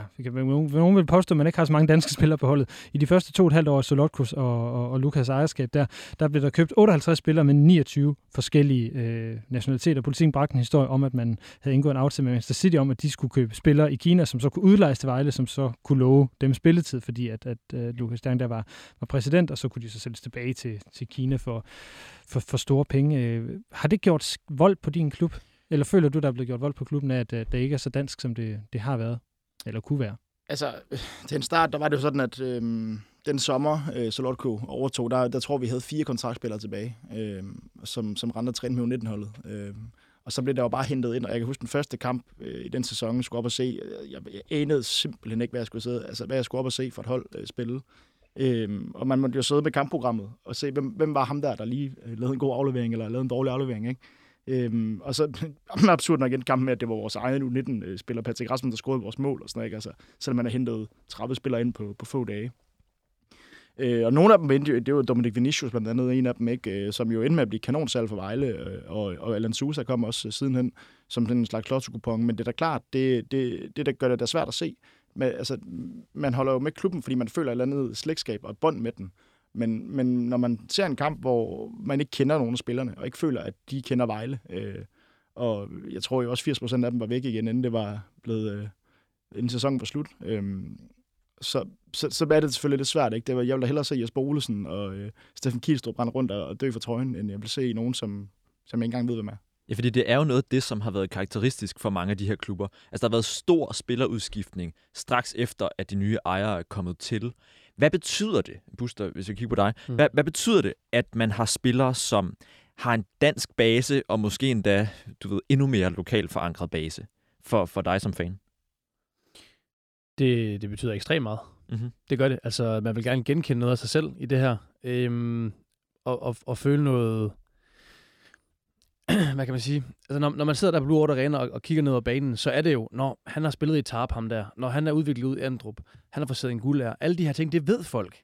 nogen vil påstå, at man ikke har så mange danske spillere på holdet. I de første to og et halvt år af Solotkus og, og, og Lukas ejerskab, der, der blev der købt 58 spillere med 29 forskellige øh, nationaliteter. Politikken bragte en historie om, at man havde indgået en aftale med Manchester City om, at de skulle købe spillere i Kina, som så kunne udlejes til Vejle, som så kunne love dem spilletid, fordi at, at uh, Lukas Dang der var, var præsident, og så kunne de så sælges tilbage til, til Kina for, for, for store penge. Øh, har det gjort vold på din klub? Eller føler du, der er blevet gjort vold på klubben af, at øh, det ikke er så dansk, som det, det har været? Eller kunne være? Altså, til en start, der var det jo sådan, at øhm, den sommer, øh, Solotko overtog, der, der tror vi havde fire kontraktspillere tilbage, øh, som, som rendte træne med 19-holdet. Øh, og så blev der jo bare hentet ind, og jeg kan huske den første kamp øh, i den sæson, jeg skulle op og se. Øh, jeg, jeg anede simpelthen ikke, hvad jeg skulle sidde, altså hvad jeg skulle op og se for et hold øh, spille. Øhm, og man måtte jo sidde med kampprogrammet og se, hvem, hvem var ham der, der lige øh, lavede en god aflevering, eller lavede en dårlig aflevering. Ikke? Øhm, og så absurd nok igen kamp med, at det var vores egen U19-spiller, Patrick Rasmussen, der scorede vores mål og sådan noget, ikke? Altså, selvom man har hentet 30 spillere ind på, på få dage. Øh, og nogle af dem, det var Dominic Vinicius blandt andet, en af dem, ikke, øh, som jo endte med at blive kanonsalg for Vejle, øh, og, og Alan Sousa kom også øh, sidenhen som den slags lotto men det er da klart, det, det, det der gør det da svært at se. Men, altså, man holder jo med klubben, fordi man føler et eller andet slægtskab og et bånd med den. Men, men når man ser en kamp, hvor man ikke kender nogen af spillerne, og ikke føler, at de kender Vejle, øh, og jeg tror jo også 80% af dem var væk igen, inden det var blevet, øh, inden sæsonen var slut. Øh, så, så, så er det selvfølgelig lidt svært. Ikke? Det var, jeg ville hellere se Jesper Olesen og øh, Steffen Kielstrup brænde rundt og, og dø for trøjen, end jeg vil se nogen, som, som jeg ikke engang ved, hvem er. Ja, fordi det er jo noget af det, som har været karakteristisk for mange af de her klubber. Altså, der har været stor spillerudskiftning straks efter, at de nye ejere er kommet til. Hvad betyder det, Buster, hvis jeg kigger på dig, mm. hvad, hvad betyder det, at man har spillere, som har en dansk base, og måske endda, du ved, endnu mere lokalt forankret base for, for dig som fan? Det, det betyder ekstremt meget. Mm-hmm. Det gør det. Altså, man vil gerne genkende noget af sig selv i det her. Øhm, og, og, og føle noget, hvad kan man sige? Altså, når, når man sidder der på Blue Order Arena og, og kigger ned over banen, så er det jo, når han har spillet i Tarp, ham der, når han er udviklet ud i Andrup, han har fået en guldær, alle de her ting, det ved folk.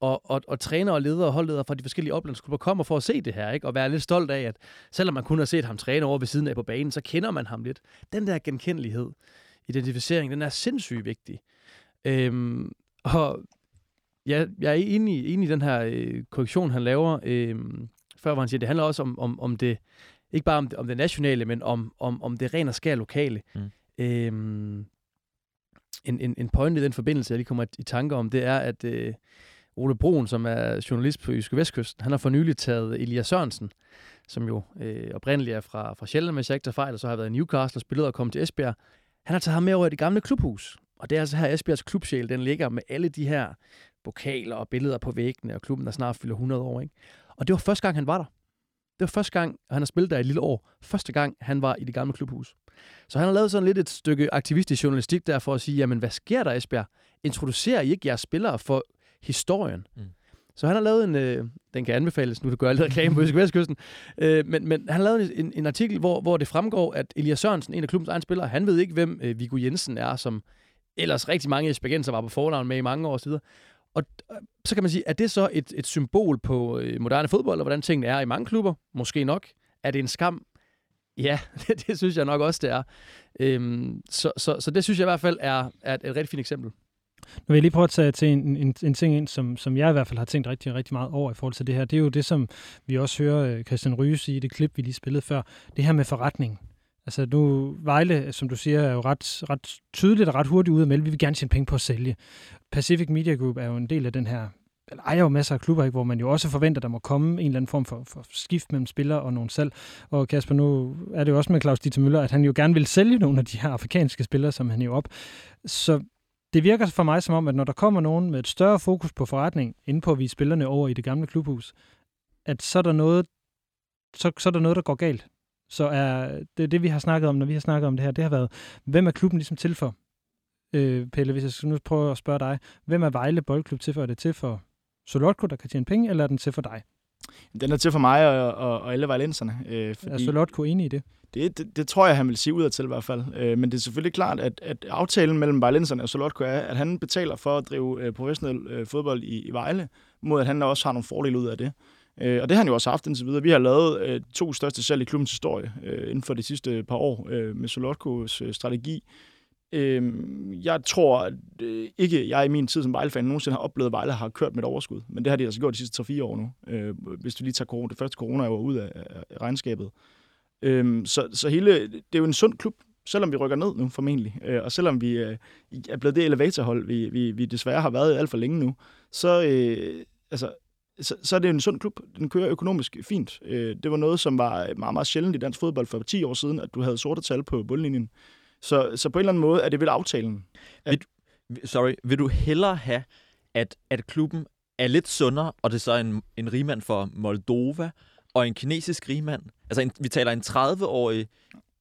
Og, og, og træner og ledere og holdledere fra de forskellige oplandsklubber kommer for at se det her, ikke? og være lidt stolt af, at selvom man kun har set ham træne over ved siden af på banen, så kender man ham lidt. Den der genkendelighed, identificering, den er sindssygt vigtig. Øhm, og ja, jeg er enig, enig i den her øh, korrektion, han laver, øh, før hvor han siger, det handler også om, om, om det ikke bare om det, om det nationale, men om, om, om det rent og skær lokale. Mm. Øhm, en, en, en point i den forbindelse, jeg lige kommer i tanke om, det er, at øh, Ole Broen, som er journalist på Jyske Vestkysten, han har for nylig taget Elias Sørensen, som jo øh, oprindeligt er fra, fra Sjælland, hvis jeg ikke tager fejl, og så har været i Newcastle og spillet og kommet til Esbjerg. Han har taget ham med over i det gamle klubhus. Og det er altså her Esbjergs klubsjæl, den ligger med alle de her pokaler og billeder på væggene, og klubben, der snart fylder 100 år. Ikke? Og det var første gang, han var der. Det var første gang, han har spillet der i et lille år. Første gang, han var i det gamle klubhus. Så han har lavet sådan lidt et stykke aktivistisk journalistik der for at sige, jamen hvad sker der, Esbjerg? Introducerer I ikke jeres spillere for historien? Mm. Så han har lavet en, øh, den kan anbefales, nu du gør lidt reklame på Vestkysten, øh, men, men han har lavet en, en artikel, hvor, hvor det fremgår, at Elias Sørensen, en af klubbens egne spillere, han ved ikke, hvem øh, Viggo Jensen er, som ellers rigtig mange esbjergenser var på fornavn med i mange år videre. Og øh, så kan man sige, er det så et, et symbol på øh, moderne fodbold, og hvordan tingene er i mange klubber? Måske nok. Er det en skam? Ja, det, det synes jeg nok også, det er. Øhm, så, så, så det synes jeg i hvert fald er, er et, et rigtig fint eksempel. Nu vil jeg lige prøve at tage til en, en, en ting ind, som, som jeg i hvert fald har tænkt rigtig, rigtig meget over i forhold til det her. Det er jo det, som vi også hører øh, Christian Ryge sige i det klip, vi lige spillede før. Det her med forretning. Altså nu, Vejle, som du siger, er jo ret, ret tydeligt og ret hurtigt ude at melde, vi vil gerne tjene penge på at sælge. Pacific Media Group er jo en del af den her eller ejer jo masser af klubber, ikke, hvor man jo også forventer, at der må komme en eller anden form for, for skift mellem spillere og nogen salg. Og Kasper, nu er det jo også med Claus Dieter Møller, at han jo gerne vil sælge nogle af de her afrikanske spillere, som han jo op. Så det virker for mig som om, at når der kommer nogen med et større fokus på forretning, inden på at vise spillerne over i det gamle klubhus, at så er der noget, så, så er der noget, der går galt. Så er det, det, vi har snakket om, når vi har snakket om det her, det har været, hvem er klubben ligesom til for? Øh, Pelle, hvis jeg skal nu prøve at spørge dig, hvem er Vejle Boldklub til for? Er det til for Solotko, der kan tjene penge, eller er den til for dig? Den er til for mig og, og, og alle valenserne. Øh, Er Solotko enig i det? Det, det, det tror jeg, han vil sige udad til i hvert fald. Øh, men det er selvfølgelig klart, at, at aftalen mellem Vejlenserne og Solotko er, at han betaler for at drive øh, professionel øh, fodbold i, i Vejle, mod at han også har nogle fordele ud af det. Øh, og det har han jo også haft indtil videre. Vi har lavet øh, to største salg i klubbens historie øh, inden for de sidste par år øh, med Solotkos øh, strategi. Øh, jeg tror at, øh, ikke, jeg i min tid som Vejle-fan nogensinde har oplevet, at Vejle har kørt med et overskud. Men det har de altså gjort de sidste 3-4 år nu. Øh, hvis du lige tager corona, det første corona er jo ud af, af regnskabet. Øh, så, så hele, det er jo en sund klub, selvom vi rykker ned nu formentlig, øh, og selvom vi øh, er blevet det elevatorhold, vi, vi, vi desværre har været alt for længe nu, så, øh, altså, så, så er det en sund klub. Den kører økonomisk fint. Øh, det var noget, som var meget, meget sjældent i dansk fodbold for 10 år siden, at du havde sorte tal på bundlinjen. Så, så på en eller anden måde er det vel aftalen. At... Sorry, vil du hellere have, at, at klubben er lidt sundere, og det er så en, en rigmand for Moldova, og en kinesisk rigmand, altså en, vi taler en 30-årig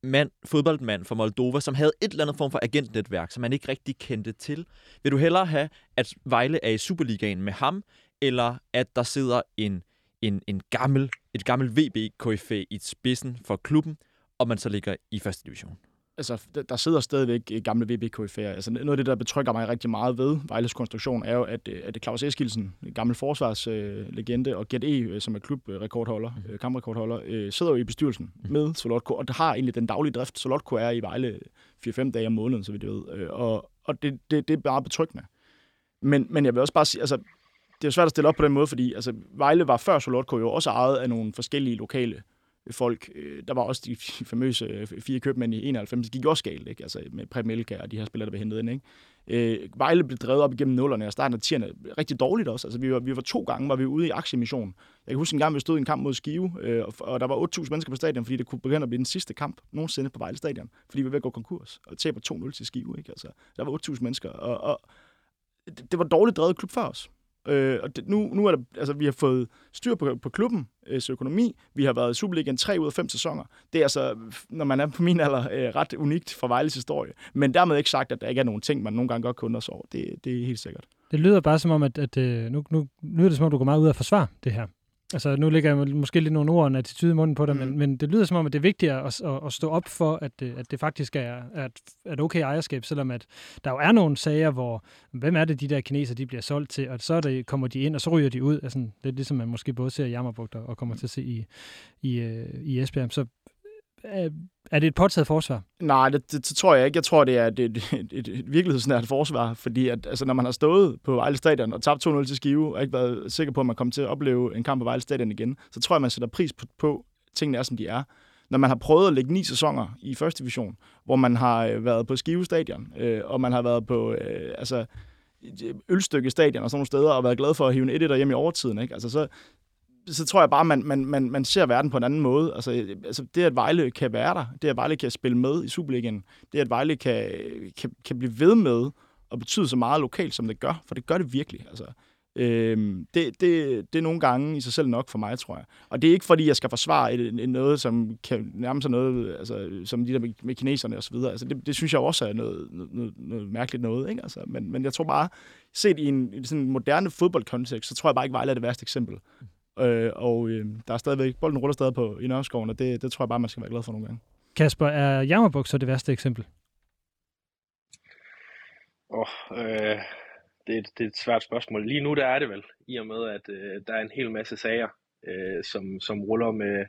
mand, fodboldmand fra Moldova, som havde et eller andet form for agentnetværk, som man ikke rigtig kendte til. Vil du hellere have, at Vejle er i Superligaen med ham, eller at der sidder en, en, en gammel, et gammel VB-KFA i spidsen for klubben, og man så ligger i første division? altså, der sidder stadigvæk gamle VB-KF'er. Altså, noget af det, der betrykker mig rigtig meget ved Vejles konstruktion, er jo, at, at Claus Eskilsen, gammel forsvarslegende, og Gert E., som er klubrekordholder, mm. kamprekordholder, øh, sidder jo i bestyrelsen mm. med Solotko, og der har egentlig den daglige drift. Solotko er i Vejle 4-5 dage om måneden, så vidt jeg ved. Øh, og, og det, det, det er bare betryggende. Men, men jeg vil også bare sige, altså, det er jo svært at stille op på den måde, fordi altså, Vejle var før Solotko jo også ejet af nogle forskellige lokale øh, folk. Øh, der var også de famøse øh, fire købmænd i 91, det gik også galt, ikke? Altså med Preben Elka og de her spillere, der blev hentet ind. Ikke? Øh, Vejle blev drevet op igennem nullerne, og starten af tierne rigtig dårligt også. Altså, vi var, vi var to gange var vi ude i aktiemission. Jeg kan huske en gang, vi stod i en kamp mod Skive, øh, og, der var 8.000 mennesker på stadion, fordi det kunne begynde at blive den sidste kamp nogensinde på Vejle Stadion, fordi vi var ved at gå konkurs og taber 2-0 til Skive. Ikke? Altså, der var 8.000 mennesker, og, og det, det var dårligt drevet klub før os. Øh, og det, nu, nu er der, altså, vi har fået styr på, på klubben, øh, økonomi. Vi har været i Superligaen tre ud af fem sæsoner. Det er altså, når man er på min alder, øh, ret unikt for Vejles historie. Men dermed ikke sagt, at der ikke er nogen ting, man nogle gange godt kan os over. Det, det er helt sikkert. Det lyder bare som om, at, at øh, nu, nu lyder det som om, du går meget ud af forsvar det her. Altså, nu ligger jeg måske lidt nogle ord og en attitude i munden på dig, mm. men, men det lyder som om, at det er vigtigere at, at, at stå op for, at, at det faktisk er at, at okay ejerskab, selvom at der jo er nogle sager, hvor, hvem er det, de der kineser, de bliver solgt til, og så er det, kommer de ind, og så ryger de ud. Altså, det er ligesom man måske både ser i Jammerbugt og kommer til at se i, i, øh, i Esbjerg. Så Øh, er det et påtaget forsvar? Nej, det, det, det tror jeg ikke. Jeg tror, det er et, et, et, et virkelighedsnært forsvar, fordi at, altså, når man har stået på Vejle Stadion og tabt 2-0 til Skive, og ikke været sikker på, at man kommer til at opleve en kamp på Vejle Stadion igen, så tror jeg, man sætter pris på, på tingene er, som de er. Når man har prøvet at lægge ni sæsoner i første division, hvor man har øh, været på Skive Stadion, øh, og man har været på øh, altså, ølstykke stadion og sådan nogle steder, og været glad for at hive en 1 hjem i overtiden, ikke? Altså, så, så tror jeg bare, man, man, man, man ser verden på en anden måde. Altså, altså det, at Vejle kan være der, det, at Vejle kan spille med i Superligaen, det, at Vejle kan, kan, kan blive ved med at betyde så meget lokalt, som det gør, for det gør det virkelig. Altså, øhm, det, det, det er nogle gange i sig selv nok for mig, tror jeg. Og det er ikke, fordi jeg skal forsvare et, et, noget, som kan nærme sig noget, altså, som de der med, med kineserne og så videre. Altså, det, det synes jeg også er noget, noget, noget mærkeligt noget. Ikke? Altså, men, men jeg tror bare, set i en, i sådan en moderne fodboldkontekst, så tror jeg bare ikke, Vejle er det værste eksempel. Øh, og øh, der er stadigvæk, bolden ruller stadig på i Nørreskoven, og det, det tror jeg bare, man skal være glad for nogle gange. Kasper, er Jammerbuk så det værste eksempel? Oh, øh, det, er, det er et svært spørgsmål. Lige nu der er det vel, i og med at øh, der er en hel masse sager, øh, som, som ruller med,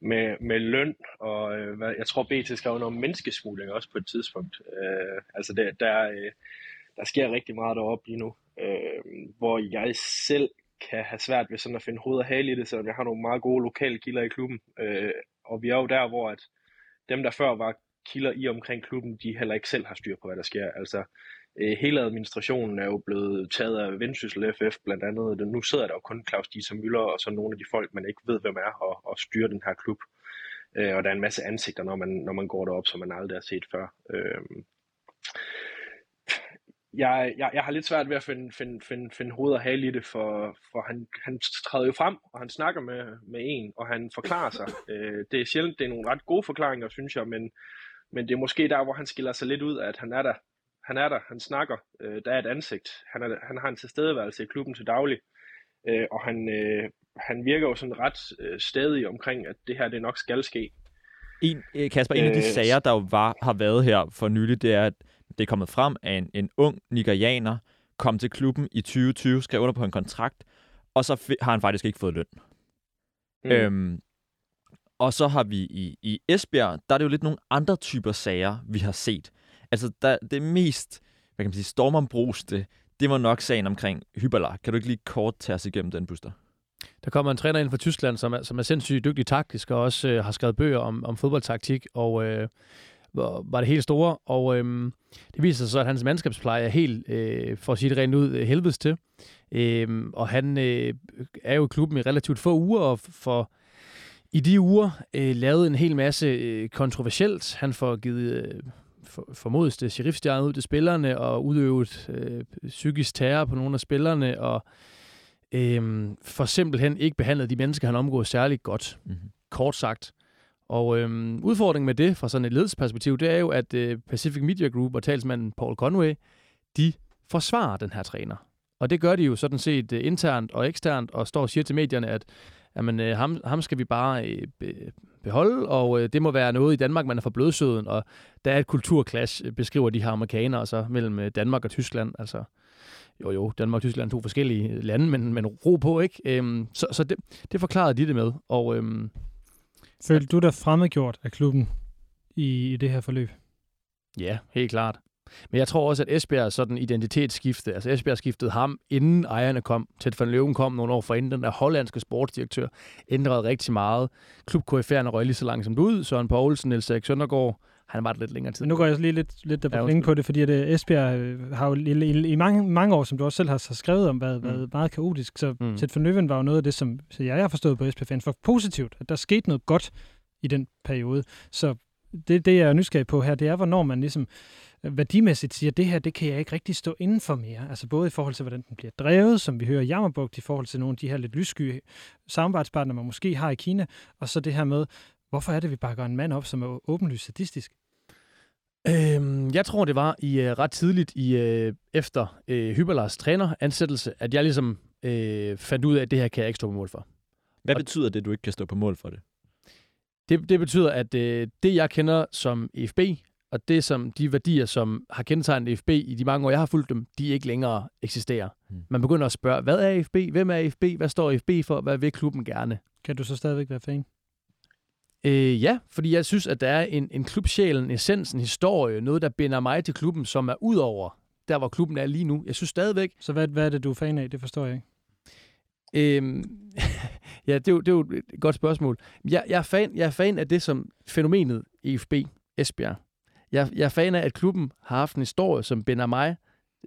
med, med løn, og øh, hvad, jeg tror BT skrev noget om menneskesmugling også på et tidspunkt. Øh, altså det, der, øh, der sker rigtig meget deroppe lige nu, øh, hvor jeg selv kan have svært ved sådan at finde hoved og hale i det, selvom jeg har nogle meget gode lokale kilder i klubben. Øh, og vi er jo der, hvor at dem, der før var kilder i omkring klubben, de heller ikke selv har styr på, hvad der sker. Altså, øh, hele administrationen er jo blevet taget af Vendsyssel FF blandt andet. Nu sidder der jo kun Claus Dieter Møller og så nogle af de folk, man ikke ved, hvem er, og, og styrer den her klub. Øh, og der er en masse ansigter, når man, når man går derop, som man aldrig har set før. Øh, jeg, jeg, jeg har lidt svært ved at finde, finde, finde, finde hoved og hale i det, for, for han, han træder jo frem, og han snakker med, med en, og han forklarer sig. Øh, det er sjældent, det er nogle ret gode forklaringer, synes jeg, men, men det er måske der, hvor han skiller sig lidt ud, at han er der, han er der, han snakker, øh, der er et ansigt, han, er, han har en tilstedeværelse i klubben til daglig, øh, og han, øh, han virker jo sådan ret øh, stadig omkring, at det her det nok skal ske. En, øh, Kasper, en af de Øh, sager, der jo var, har været her for nylig, det er, at det er kommet frem, at en, en ung nigerianer kom til klubben i 2020, skrev under på en kontrakt, og så har han faktisk ikke fået løn. Mm. Øhm, og så har vi i, i Esbjerg, der er det jo lidt nogle andre typer sager, vi har set. Altså, der, det mest, hvad kan man sige, stormombruste, det var nok sagen omkring Hyberlar. Kan du ikke lige kort tage os igennem den, Buster? Der kommer en træner ind fra Tyskland, som er, som er sindssygt dygtig taktisk, og også øh, har skrevet bøger om, om fodboldtaktik, og øh, var var det helt store. Og øh, det viser sig så, at hans mandskabspleje er helt, øh, for at sige det rent ud, øh, helvedes til. Øh, og han øh, er jo i klubben i relativt få uger, og for i de uger øh, lavet en hel masse øh, kontroversielt. Han får givet øh, for, formodes det sheriffstjerne ud til spillerne, og udøvet øh, psykisk terror på nogle af spillerne, og øhm, for simpelthen ikke behandlet de mennesker, han omgår særligt godt, Mm-hmm. kort sagt. Og øhm, udfordringen med det fra sådan et ledelsesperspektiv, det er jo, at øh, Pacific Media Group og talsmanden Paul Conway, de forsvarer den her træner. Og det gør de jo sådan set øh, internt og eksternt, og står og siger til medierne, at jamen, øh, ham, ham skal vi bare øh, beholde, og øh, det må være noget i Danmark, man er for blødsøden, og der er et kulturklash, øh, beskriver de her amerikanere så mellem øh, Danmark og Tyskland. Altså, jo jo, Danmark og Tyskland er to forskellige lande, men, men ro på, ikke? Øhm, så så det, det forklarede de det med, og øhm, Følte du dig fremmedgjort af klubben i, i det her forløb? ja, helt klart. Men jeg tror også, at Esbjerg sådan identitetsskifte, altså Esbjerg skiftede ham, inden ejerne kom. Ted van Løven kom nogle år forinden, den der hollandske sportsdirektør, ændrede rigtig meget. Klub KF'erne røg lige så langsomt ud. Søren Poulsen, Niels Erik Søndergaard, han var det lidt længere tid. Nu går jeg lige lidt, lidt der på Ja, på det, fordi at øh, Esbjerg øh, har jo i, i, i mange, mange år, som du også selv har har skrevet om, været, Mm. været meget kaotisk. Så Mm. Ted van Løven var jo noget af det, som så jeg har forstået på Esbjerg fans, var positivt, at der skete noget godt i den periode. Så det, det jeg er nysgerrig på her, det er, hvornår man ligesom øh, værdimæssigt siger, det her, det kan jeg ikke rigtig stå inden for mere. Altså både i forhold til, hvordan den bliver drevet, som vi hører i Jammerbugt, i forhold til nogle af de her lidt lyssky samarbejdspartnere, man måske har i Kina, og så det her med, hvorfor er det, vi bakker en mand op, som er åbenlyst sadistisk? Øhm, jeg tror, det var i uh, ret tidligt i uh, efter uh, Hyberlars træneransættelse, at jeg ligesom uh, fandt ud af, at det her kan jeg ikke stå på mål for. Hvad Og- betyder det, at du ikke kan stå på mål for det? Det, det betyder, at øh, det, jeg kender som EFB, og det som de værdier, som har kendetegnet EFB i de mange år, jeg har fulgt dem, de ikke længere eksisterer. Hmm. Man begynder at spørge, hvad er EFB? Hvem er EFB? Hvad står EFB for? Hvad vil klubben gerne? Kan du så stadigvæk være fan? Øh, ja, fordi jeg synes, at der er en, en klubsjæl, en essens, en historie, noget, der binder mig til klubben, som er ud over der, hvor klubben er lige nu. Jeg synes stadigvæk, Så hvad, hvad er det, du er fan af? Det forstår jeg ikke. Øhm, ja, det er, jo, det er jo et godt spørgsmål. Jeg, jeg, er fan, jeg er fan af det som fænomenet EFB Esbjerg. Jeg, jeg er fan af, at klubben har haft en historie, som binder mig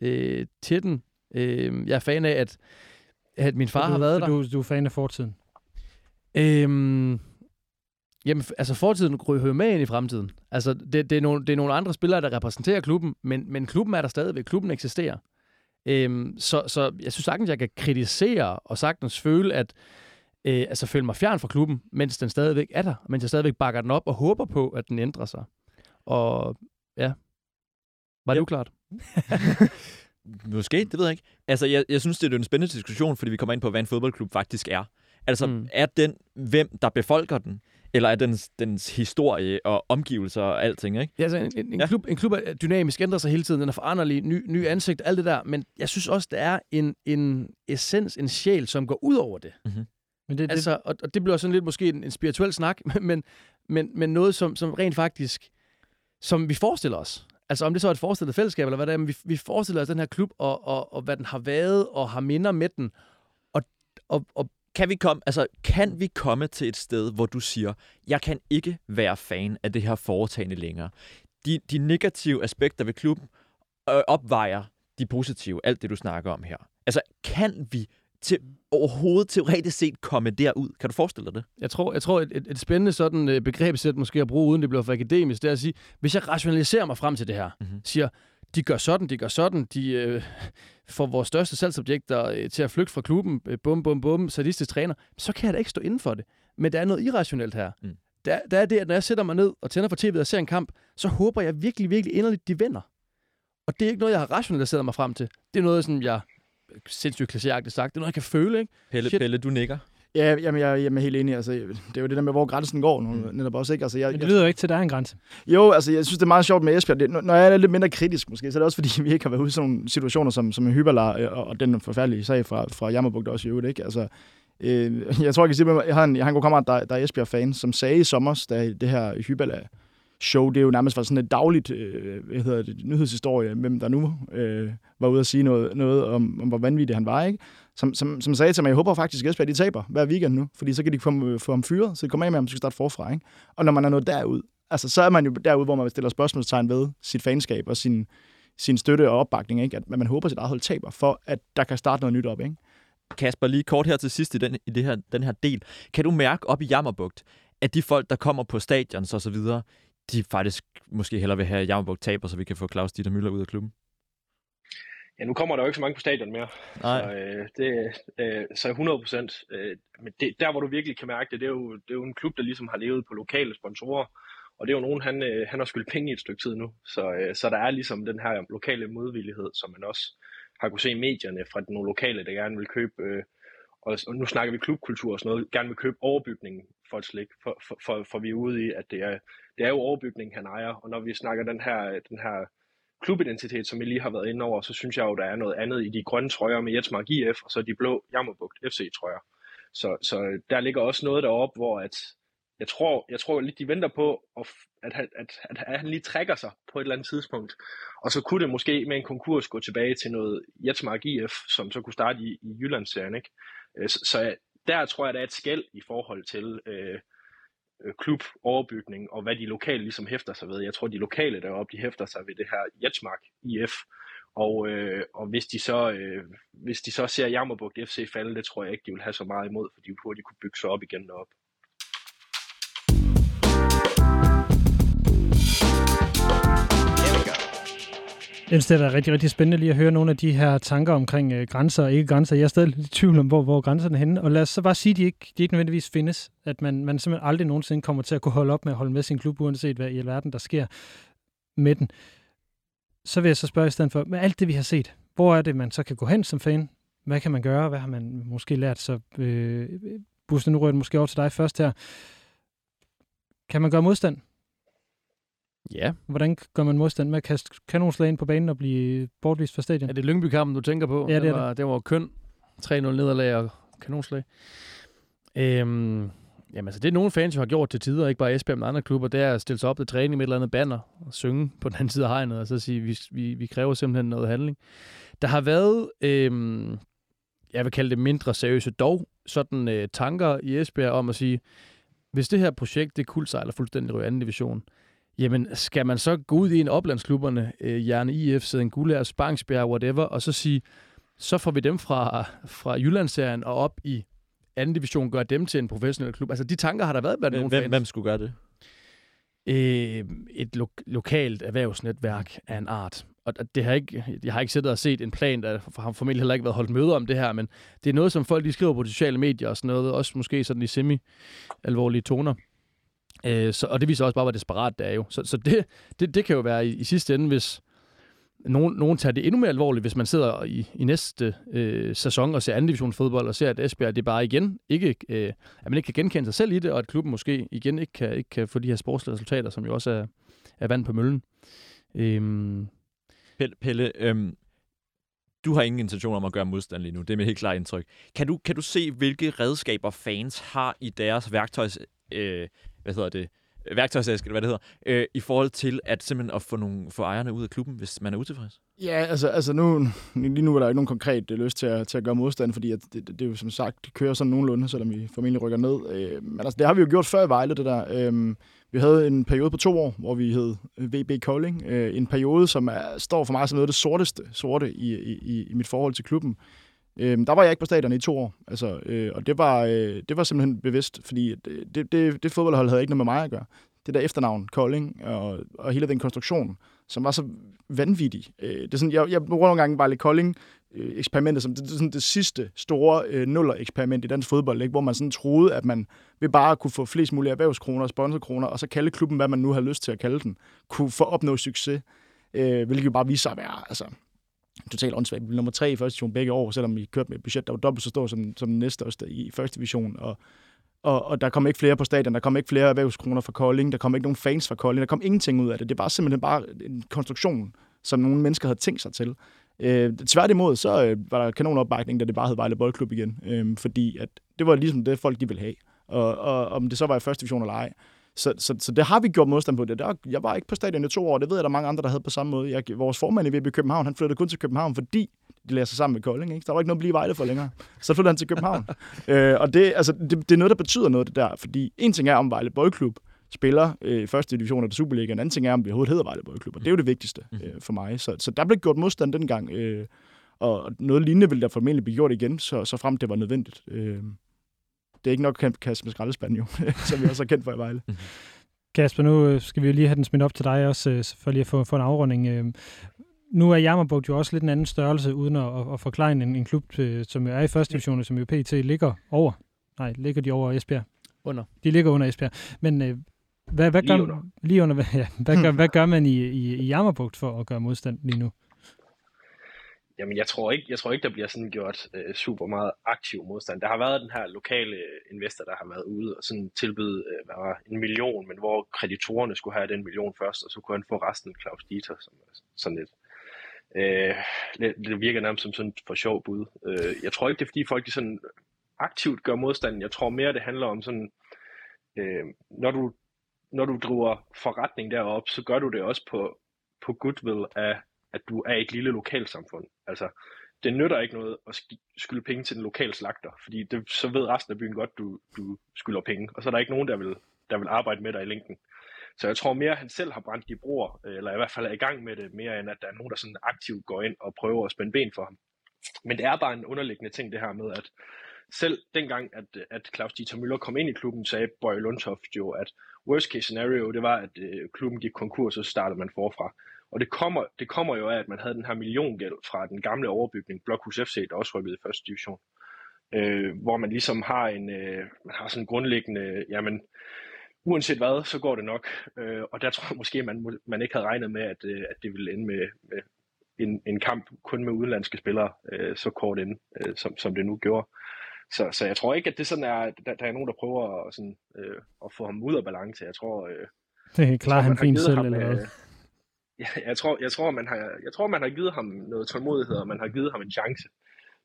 øh, til den. Øh, jeg er fan af, at, at min far du, har været der. Du, du er fan af fortiden. Øhm, jamen, altså fortiden jo med ind i fremtiden. Altså, det, det, er nogle, det er nogle andre spillere, der repræsenterer klubben, men, men klubben er der stadigvæk. Klubben eksisterer. Øhm, så, så jeg synes sagtens, jeg kan kritisere og sagtens føle, at øh, altså føle mig fjern fra klubben, mens den stadigvæk er der, mens jeg stadigvæk bakker den op og håber på, at den ændrer sig. Og ja, var det Ja. uklart? Måske, det ved jeg ikke. Altså, jeg, jeg synes, det er en spændende diskussion, fordi vi kommer ind på, hvad en fodboldklub faktisk er. Altså, mm. er den, hvem der befolker den? Eller er dens, dens historie og omgivelser og alting, ikke? Ja, altså en, en, en, Ja. klub, en klub er dynamisk, ændrer sig hele tiden, den er foranderlig, ny, ny ansigt, alt det der, men jeg synes også, der er en, en essens, en sjæl, som går ud over det. Men det, Altså, og, og det bliver sådan lidt måske en, en spirituel snak, men, men, men noget, som, som rent faktisk, som vi forestiller os. Altså om det så er et forestillet fællesskab, eller hvad det er, men vi, vi forestiller os den her klub, og, og, og hvad den har været, og har minder med den. Og, og, og Kan vi, komme, altså, kan vi komme til et sted, hvor du siger, jeg kan ikke være fan af det her foretagende længere? De, de negative aspekter ved klubben øh, opvejer de positive, alt det du snakker om her. Altså, kan vi til, overhovedet teoretisk set komme derud? Kan du forestille dig det? jeg tror, jeg tror et, et, et spændende sådan øh, begrebsæt måske at bruge, uden det bliver for akademisk, det er at sige, hvis jeg rationaliserer mig frem til det her, Mhm. siger, de gør sådan, de gør sådan, de øh, får vores største salgsobjekter øh, til at flygte fra klubben, øh, bum, bum, bum, sadistisk træner, så kan jeg da ikke stå inden for det. Men der er noget irrationelt her. Mm. Der, der er det, at når jeg sætter mig ned og tænder for tv'et og ser en kamp, så håber jeg virkelig, virkelig inderligt, de vinder. Og det er ikke noget, jeg har rationaliseret mig frem til. Det er noget, som jeg sindssygt klichéagtigt sagt, det er noget, jeg kan føle, ikke? Pelle, Shit. Pelle, du nikker. Ja, jamen, jeg, jeg er helt enig. Altså, det er jo det der med, hvor grænsen går nu, mm. netop også, ikke? Altså, jeg, Men det jeg, lyder jo ikke til, at der er en grænse. jo, altså, jeg synes, det er meget sjovt med Esbjerg. Det, når jeg er lidt mindre kritisk, måske, så er det også, fordi vi ikke har været ude i sådan nogle situationer, som, som en hyberlar, øh, og, og den forfærdelige sag fra, fra Jammerbugt også i øvrigt, ikke? Altså, øh, jeg tror, jeg kan sige, at jeg har en, jeg har en god kammerat, der, der er Esbjerg-fan, som sagde i sommer, da det her hyberlar show, det er jo nærmest var sådan et dagligt øh, hvad hedder det, nyhedshistorie, hvem der nu øh, var ude at sige noget, noget om, om, hvor vanvittig han var, ikke? Som, som, som sagde til mig, jeg håber faktisk, at Esbjerg de taber hver weekend nu, fordi så kan de få, få ham fyret, så de kommer af med ham, så skal starte forfra, ikke? Og når man er nået derud, altså så er man jo derude, hvor man stiller spørgsmålstegn ved sit fanskab og sin, sin støtte og opbakning, ikke? At man håber, at sit eget hold taber, for at der kan starte noget nyt op, ikke? Kasper, lige kort her til sidst i, den, i det her, den her del. Kan du mærke op i Jammerbugt, at de folk, der kommer på stadion og så videre, de faktisk måske hellere vil have Jammerbugt taber, så vi kan få Claus Dieter Møller ud af klubben? Ja, nu kommer der jo ikke så mange på stadion mere. Nej. Så, øh, det, øh, så 100 procent. Øh, men det, der, hvor du virkelig kan mærke det, det er, jo, det er jo en klub, der ligesom har levet på lokale sponsorer. Og det er jo nogen, han, øh, han har skyldt penge i et stykke tid nu. Så, øh, så der er ligesom den her lokale modvillighed, som man også har kunne se i medierne fra nogle lokale, der gerne vil købe, øh, og, og nu snakker vi klubkultur og sådan noget, gerne vil købe overbygningen for et slik, for, for, for, for vi er ude i, at det er, det er jo overbygningen, han ejer. Og når vi snakker den her, den her klubidentitet, som vi lige har været inde over, så synes jeg jo, der er noget andet i de grønne trøjer med Jetsmark IF, og så de blå Jammerbugt FC-trøjer. Så, så der ligger også noget deroppe, hvor at, jeg tror, jeg tror lidt, de venter på, at, at, at, at, at han lige trækker sig på et eller andet tidspunkt. Og så kunne det måske med en konkurs gå tilbage til noget Jetsmark IF, som så kunne starte i, i Jyllandsserien. Ikke? Øh, så, så der tror jeg, der er et skæld i forhold til øh, øh klub, overbygning, og hvad de lokale ligesom hæfter sig ved. Jeg tror, de lokale deroppe, de hæfter sig ved det her Jetsmark IF. Og, øh, og hvis, de så, øh, hvis de så ser Jammerbugt FC falde, det tror jeg ikke, de vil have så meget imod, for de hurtigt kunne bygge sig op igen deroppe. Jeg synes, det er rigtig, rigtig spændende lige at høre nogle af de her tanker omkring øh, grænser og ikke grænser. Jeg er stadig lidt i tvivl om, hvor, hvor grænserne er henne. Og lad os så bare sige, at de ikke, de ikke nødvendigvis findes. At man, man simpelthen aldrig nogensinde kommer til at kunne holde op med at holde med sin klub, uanset hvad i alverden der sker med den. Så vil jeg så spørge i stedet for, med alt det, vi har set, hvor er det, man så kan gå hen som fan? Hvad kan man gøre? Hvad har man måske lært? Så øh, Buster, nu rører måske over til dig først her. Kan man gøre modstand? Ja. Hvordan gør man modstand med at kaste kanonslag ind på banen og blive bortvist fra stadion? Er det Lyngby-kampen, du tænker på? Ja, det er det. Var, det var køn. 3-0 nederlag og kanonslag. Øhm, jamen, altså, det er nogle fans jo har gjort til tider, ikke bare Esbjerg, men andre klubber, det er at stille sig op til træning med et eller andet banner og synge på den anden side af hegnet, og så sige, vi, vi, vi kræver simpelthen noget handling. Der har været, øhm, jeg vil kalde det mindre seriøse, dog sådan øh, tanker i Esbjerg om at sige, hvis det her projekt, det kuldsejler fuldstændig ryger anden division, Jamen, skal man så gå ud i en oplandsklubberne, øh, Jerne IF, Sæden Gullær, Spangsbjerg, whatever, og så sige, så får vi dem fra, fra Jyllandsserien og op i anden division, gør dem til en professionel klub. Altså, de tanker har der været blandt nogle Hvem, fans. hvem skulle gøre det? Øh, et lo- lokalt erhvervsnetværk af en art. Og det har ikke, jeg har ikke siddet og set en plan, der har formentlig heller ikke været holdt møder om det her, men det er noget, som folk de skriver på de sociale medier og sådan noget, også måske sådan i semi-alvorlige toner. Øh, så, og det viser også bare, hvor desperat det er jo. Så, så det, det, det kan jo være i, i sidste ende, hvis nogen, nogen tager det endnu mere alvorligt, hvis man sidder i, i næste øh, sæson og ser anden division fodbold og ser, at Esbjerg det bare igen ikke, øh, at man ikke kan genkende sig selv i det, og at klubben måske igen ikke kan, ikke kan få de her sportslige resultater, som jo også er, er vand på møllen. Øhm, Pelle, Pelle øhm, du har ingen intention om at gøre modstand lige nu. Det er mit helt klare indtryk. Kan du, kan du se, hvilke redskaber fans har i deres værktøjs... Øh, hvad hedder det? værktøjsæske, eller hvad det hedder, øh, i forhold til at simpelthen at få, nogle, få ejerne ud af klubben, hvis man er utilfreds? Ja, altså, altså nu, lige nu er der ikke nogen konkret øh, lyst til at, til at gøre modstand, fordi at det, det, det, er jo som sagt, det kører sådan nogenlunde, selvom vi formentlig rykker ned. Øh, men altså, det har vi jo gjort før i Vejle, det der. Øh, vi havde en periode på to år, hvor vi hed øh, VB Kolding. Øh, en periode, som er, står for mig som noget af det sorteste sorte i, i, i mit forhold til klubben. Øh, der var jeg ikke på stadion i to år, altså, øh, og det var, øh, det var simpelthen bevidst, fordi det, øh, det, det, det fodboldhold havde ikke noget med mig at gøre. Det der efternavn, Kolding, og, og hele den konstruktion, som var så vanvittig. Øh, det er sådan, jeg, jeg bruger nogle gange bare lidt Kolding, øh, eksperimentet som det, det, sådan det sidste store øh, nuller-eksperiment i dansk fodbold, ikke? hvor man sådan troede, at man ved bare at kunne få flest mulige erhvervskroner og sponsorkroner, og så kalde klubben, hvad man nu har lyst til at kalde den, kunne få opnå succes, øh, hvilket jo bare viser sig at være altså, totalt åndssvagt. Vi blev nummer tre i første division begge år, selvom vi kørte med et budget, der var dobbelt så stort som, som den næste også i første division. Og, og, og der kom ikke flere på stadion, der kom ikke flere erhvervskroner fra Kolding, der kom ikke nogen fans fra Kolding, der kom ingenting ud af det. Det var simpelthen bare en konstruktion, som nogle mennesker havde tænkt sig til. Øh, tværtimod, så øh, var der kanonopbakning, da det bare hed Vejle Boldklub igen, øh, fordi at det var ligesom det, folk de ville have. Og, og om det så var i første division eller ej. Så, så, så det har vi gjort modstand på. Det der, jeg var ikke på stadion i to år, det ved jeg, der er mange andre, der havde på samme måde. Jeg, vores formand i VB København, han flyttede kun til København, fordi de lærer sig sammen med Kolding. Ikke? Der var ikke noget at blive Vejle for længere. Så flyttede han til København. øh, og det, altså, det, det, er noget, der betyder noget, det der. Fordi en ting er, om Vejle Boldklub spiller øh, i første division af Superliga, en anden ting er, om vi overhovedet hedder Vejle Boldklub. Og det er jo det vigtigste øh, for mig. Så, så der blev gjort modstand dengang. Øh, og noget lignende ville der formentlig blive gjort igen, så, så frem det var nødvendigt. Øh, det er ikke nok at kaste med skraldespand, jo, som vi også har kendt for i Vejle. Kasper, nu øh, skal vi jo lige have den smidt op til dig også, øh, for lige at få, få en afrunding. Øh, nu er Jammerbugt jo også lidt en anden størrelse, uden at, at, forklare en, en klub, som er i første division, som jo PT ligger over. Nej, ligger de over Esbjerg? Under. De ligger under Esbjerg. Men hvad, hvad, Lige gør, under. lige under. Ja, hvad, gør, hvad gør man i, i, i Jammerbugt for at gøre modstand lige nu? Jamen, jeg tror ikke, jeg tror ikke der bliver sådan gjort øh, super meget aktiv modstand. Der har været den her lokale øh, investor, der har været ude og sådan tilbyde øh, hvad var, en million, men hvor kreditorerne skulle have den million først, og så kunne han få resten Claus Dieter, som sådan lidt. Øh, det, det virker nærmest som sådan for sjov bud. Øh, jeg tror ikke, det er fordi folk de sådan aktivt gør modstand. Jeg tror mere, det handler om sådan, øh, når du når du driver forretning derop, så gør du det også på, på goodwill af at du er et lille lokalsamfund. Altså, det nytter ikke noget at skylde penge til den lokale slagter, fordi det, så ved resten af byen godt, du, du skylder penge, og så er der ikke nogen, der vil, der vil arbejde med dig i længden. Så jeg tror mere, at han selv har brændt de broer, eller i hvert fald er i gang med det, mere end at der er nogen, der sådan aktivt går ind og prøver at spænde ben for ham. Men det er bare en underliggende ting, det her med, at selv dengang, at, at Claus Dieter Müller kom ind i klubben, sagde Bøje Lundtoft jo, at worst case scenario, det var, at øh, klubben gik konkurs, og så startede man forfra. Og det kommer, det kommer jo af, at man havde den her milliongæld fra den gamle overbygning, Blokhus FC, der også rykkede i første division. Øh, hvor man ligesom har en, øh, man har sådan en grundlæggende, jamen, uanset hvad, så går det nok. Øh, og der tror jeg måske, man, man ikke havde regnet med, at, øh, at det ville ende med, med en, en kamp kun med udenlandske spillere, øh, så kort inde, øh, som, som det nu gjorde. Så, så jeg tror ikke, at det sådan er, der, der er nogen, der prøver at, sådan, øh, at få ham ud af balance. Jeg tror, øh, det klarer han man har fint selv, ham, eller hvad? Jeg, jeg tror, jeg tror, man har, jeg tror, man har givet ham noget tålmodighed, og man har givet ham en chance.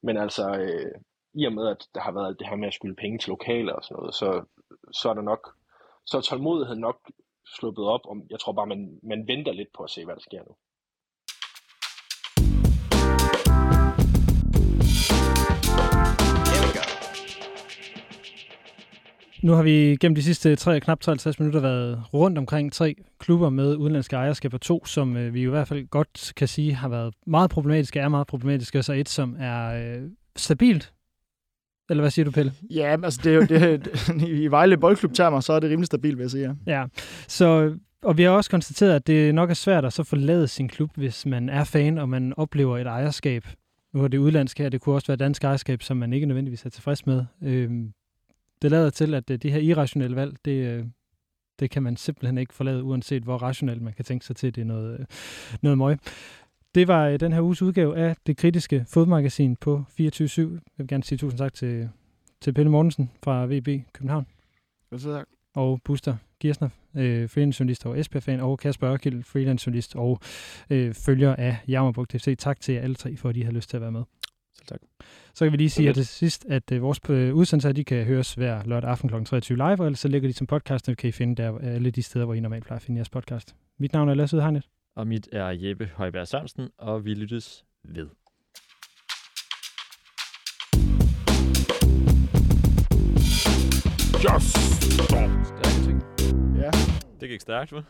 Men altså, øh, i og med, at der har været det her med at skylde penge til lokaler og sådan noget, så, så er der nok, så er tålmodigheden nok sluppet op, og jeg tror bare, man, man venter lidt på at se, hvad der sker nu. Nu har vi gennem de sidste tre, knap 53 minutter været rundt omkring tre klubber med udenlandske ejerskaber. To, som øh, vi i hvert fald godt kan sige har været meget problematiske, er meget problematiske, og så et, som er øh, stabilt. Eller hvad siger du, Pelle? Ja, altså det er jo det, i Vejle Boldklub-termer, så er det rimelig stabilt, vil jeg sige. Ja. Ja, så, og vi har også konstateret, at det nok er svært at så forlade sin klub, hvis man er fan, og man oplever et ejerskab. Nu er det udlandsk her, det kunne også være dansk ejerskab, som man ikke nødvendigvis er tilfreds med. Øhm, det lader til, at øh, det her irrationelle valg, det, øh, det kan man simpelthen ikke forlade, uanset hvor rationelt man kan tænke sig til, det er noget, øh, noget møg. Det var den her uges udgave af det kritiske fodmagasin på 24-7. Jeg vil gerne sige tusind tak til, til Pelle Mortensen fra VB København Så tak. og Buster Girsner, øh, freelance-journalist og Esbjerg-fan, og Kasper Ørkild, freelance-journalist og øh, følger af Jammerbugt FC. Tak til jer alle tre, for at I har lyst til at være med. Selv tak. Så kan vi lige sige her til sidst, at øh, vores øh, udsendelser de kan høres hver lørdag aften kl. 23 live, og ellers så ligger de som podcast, og kan I finde der alle de steder, hvor I normalt plejer at finde jeres podcast. Mit navn er Lasse Udhegnet. Og mit er Jeppe Højberg Sørensen, og vi lyttes ved. Stærke ting. Ja. Det gik stærkt, hva'?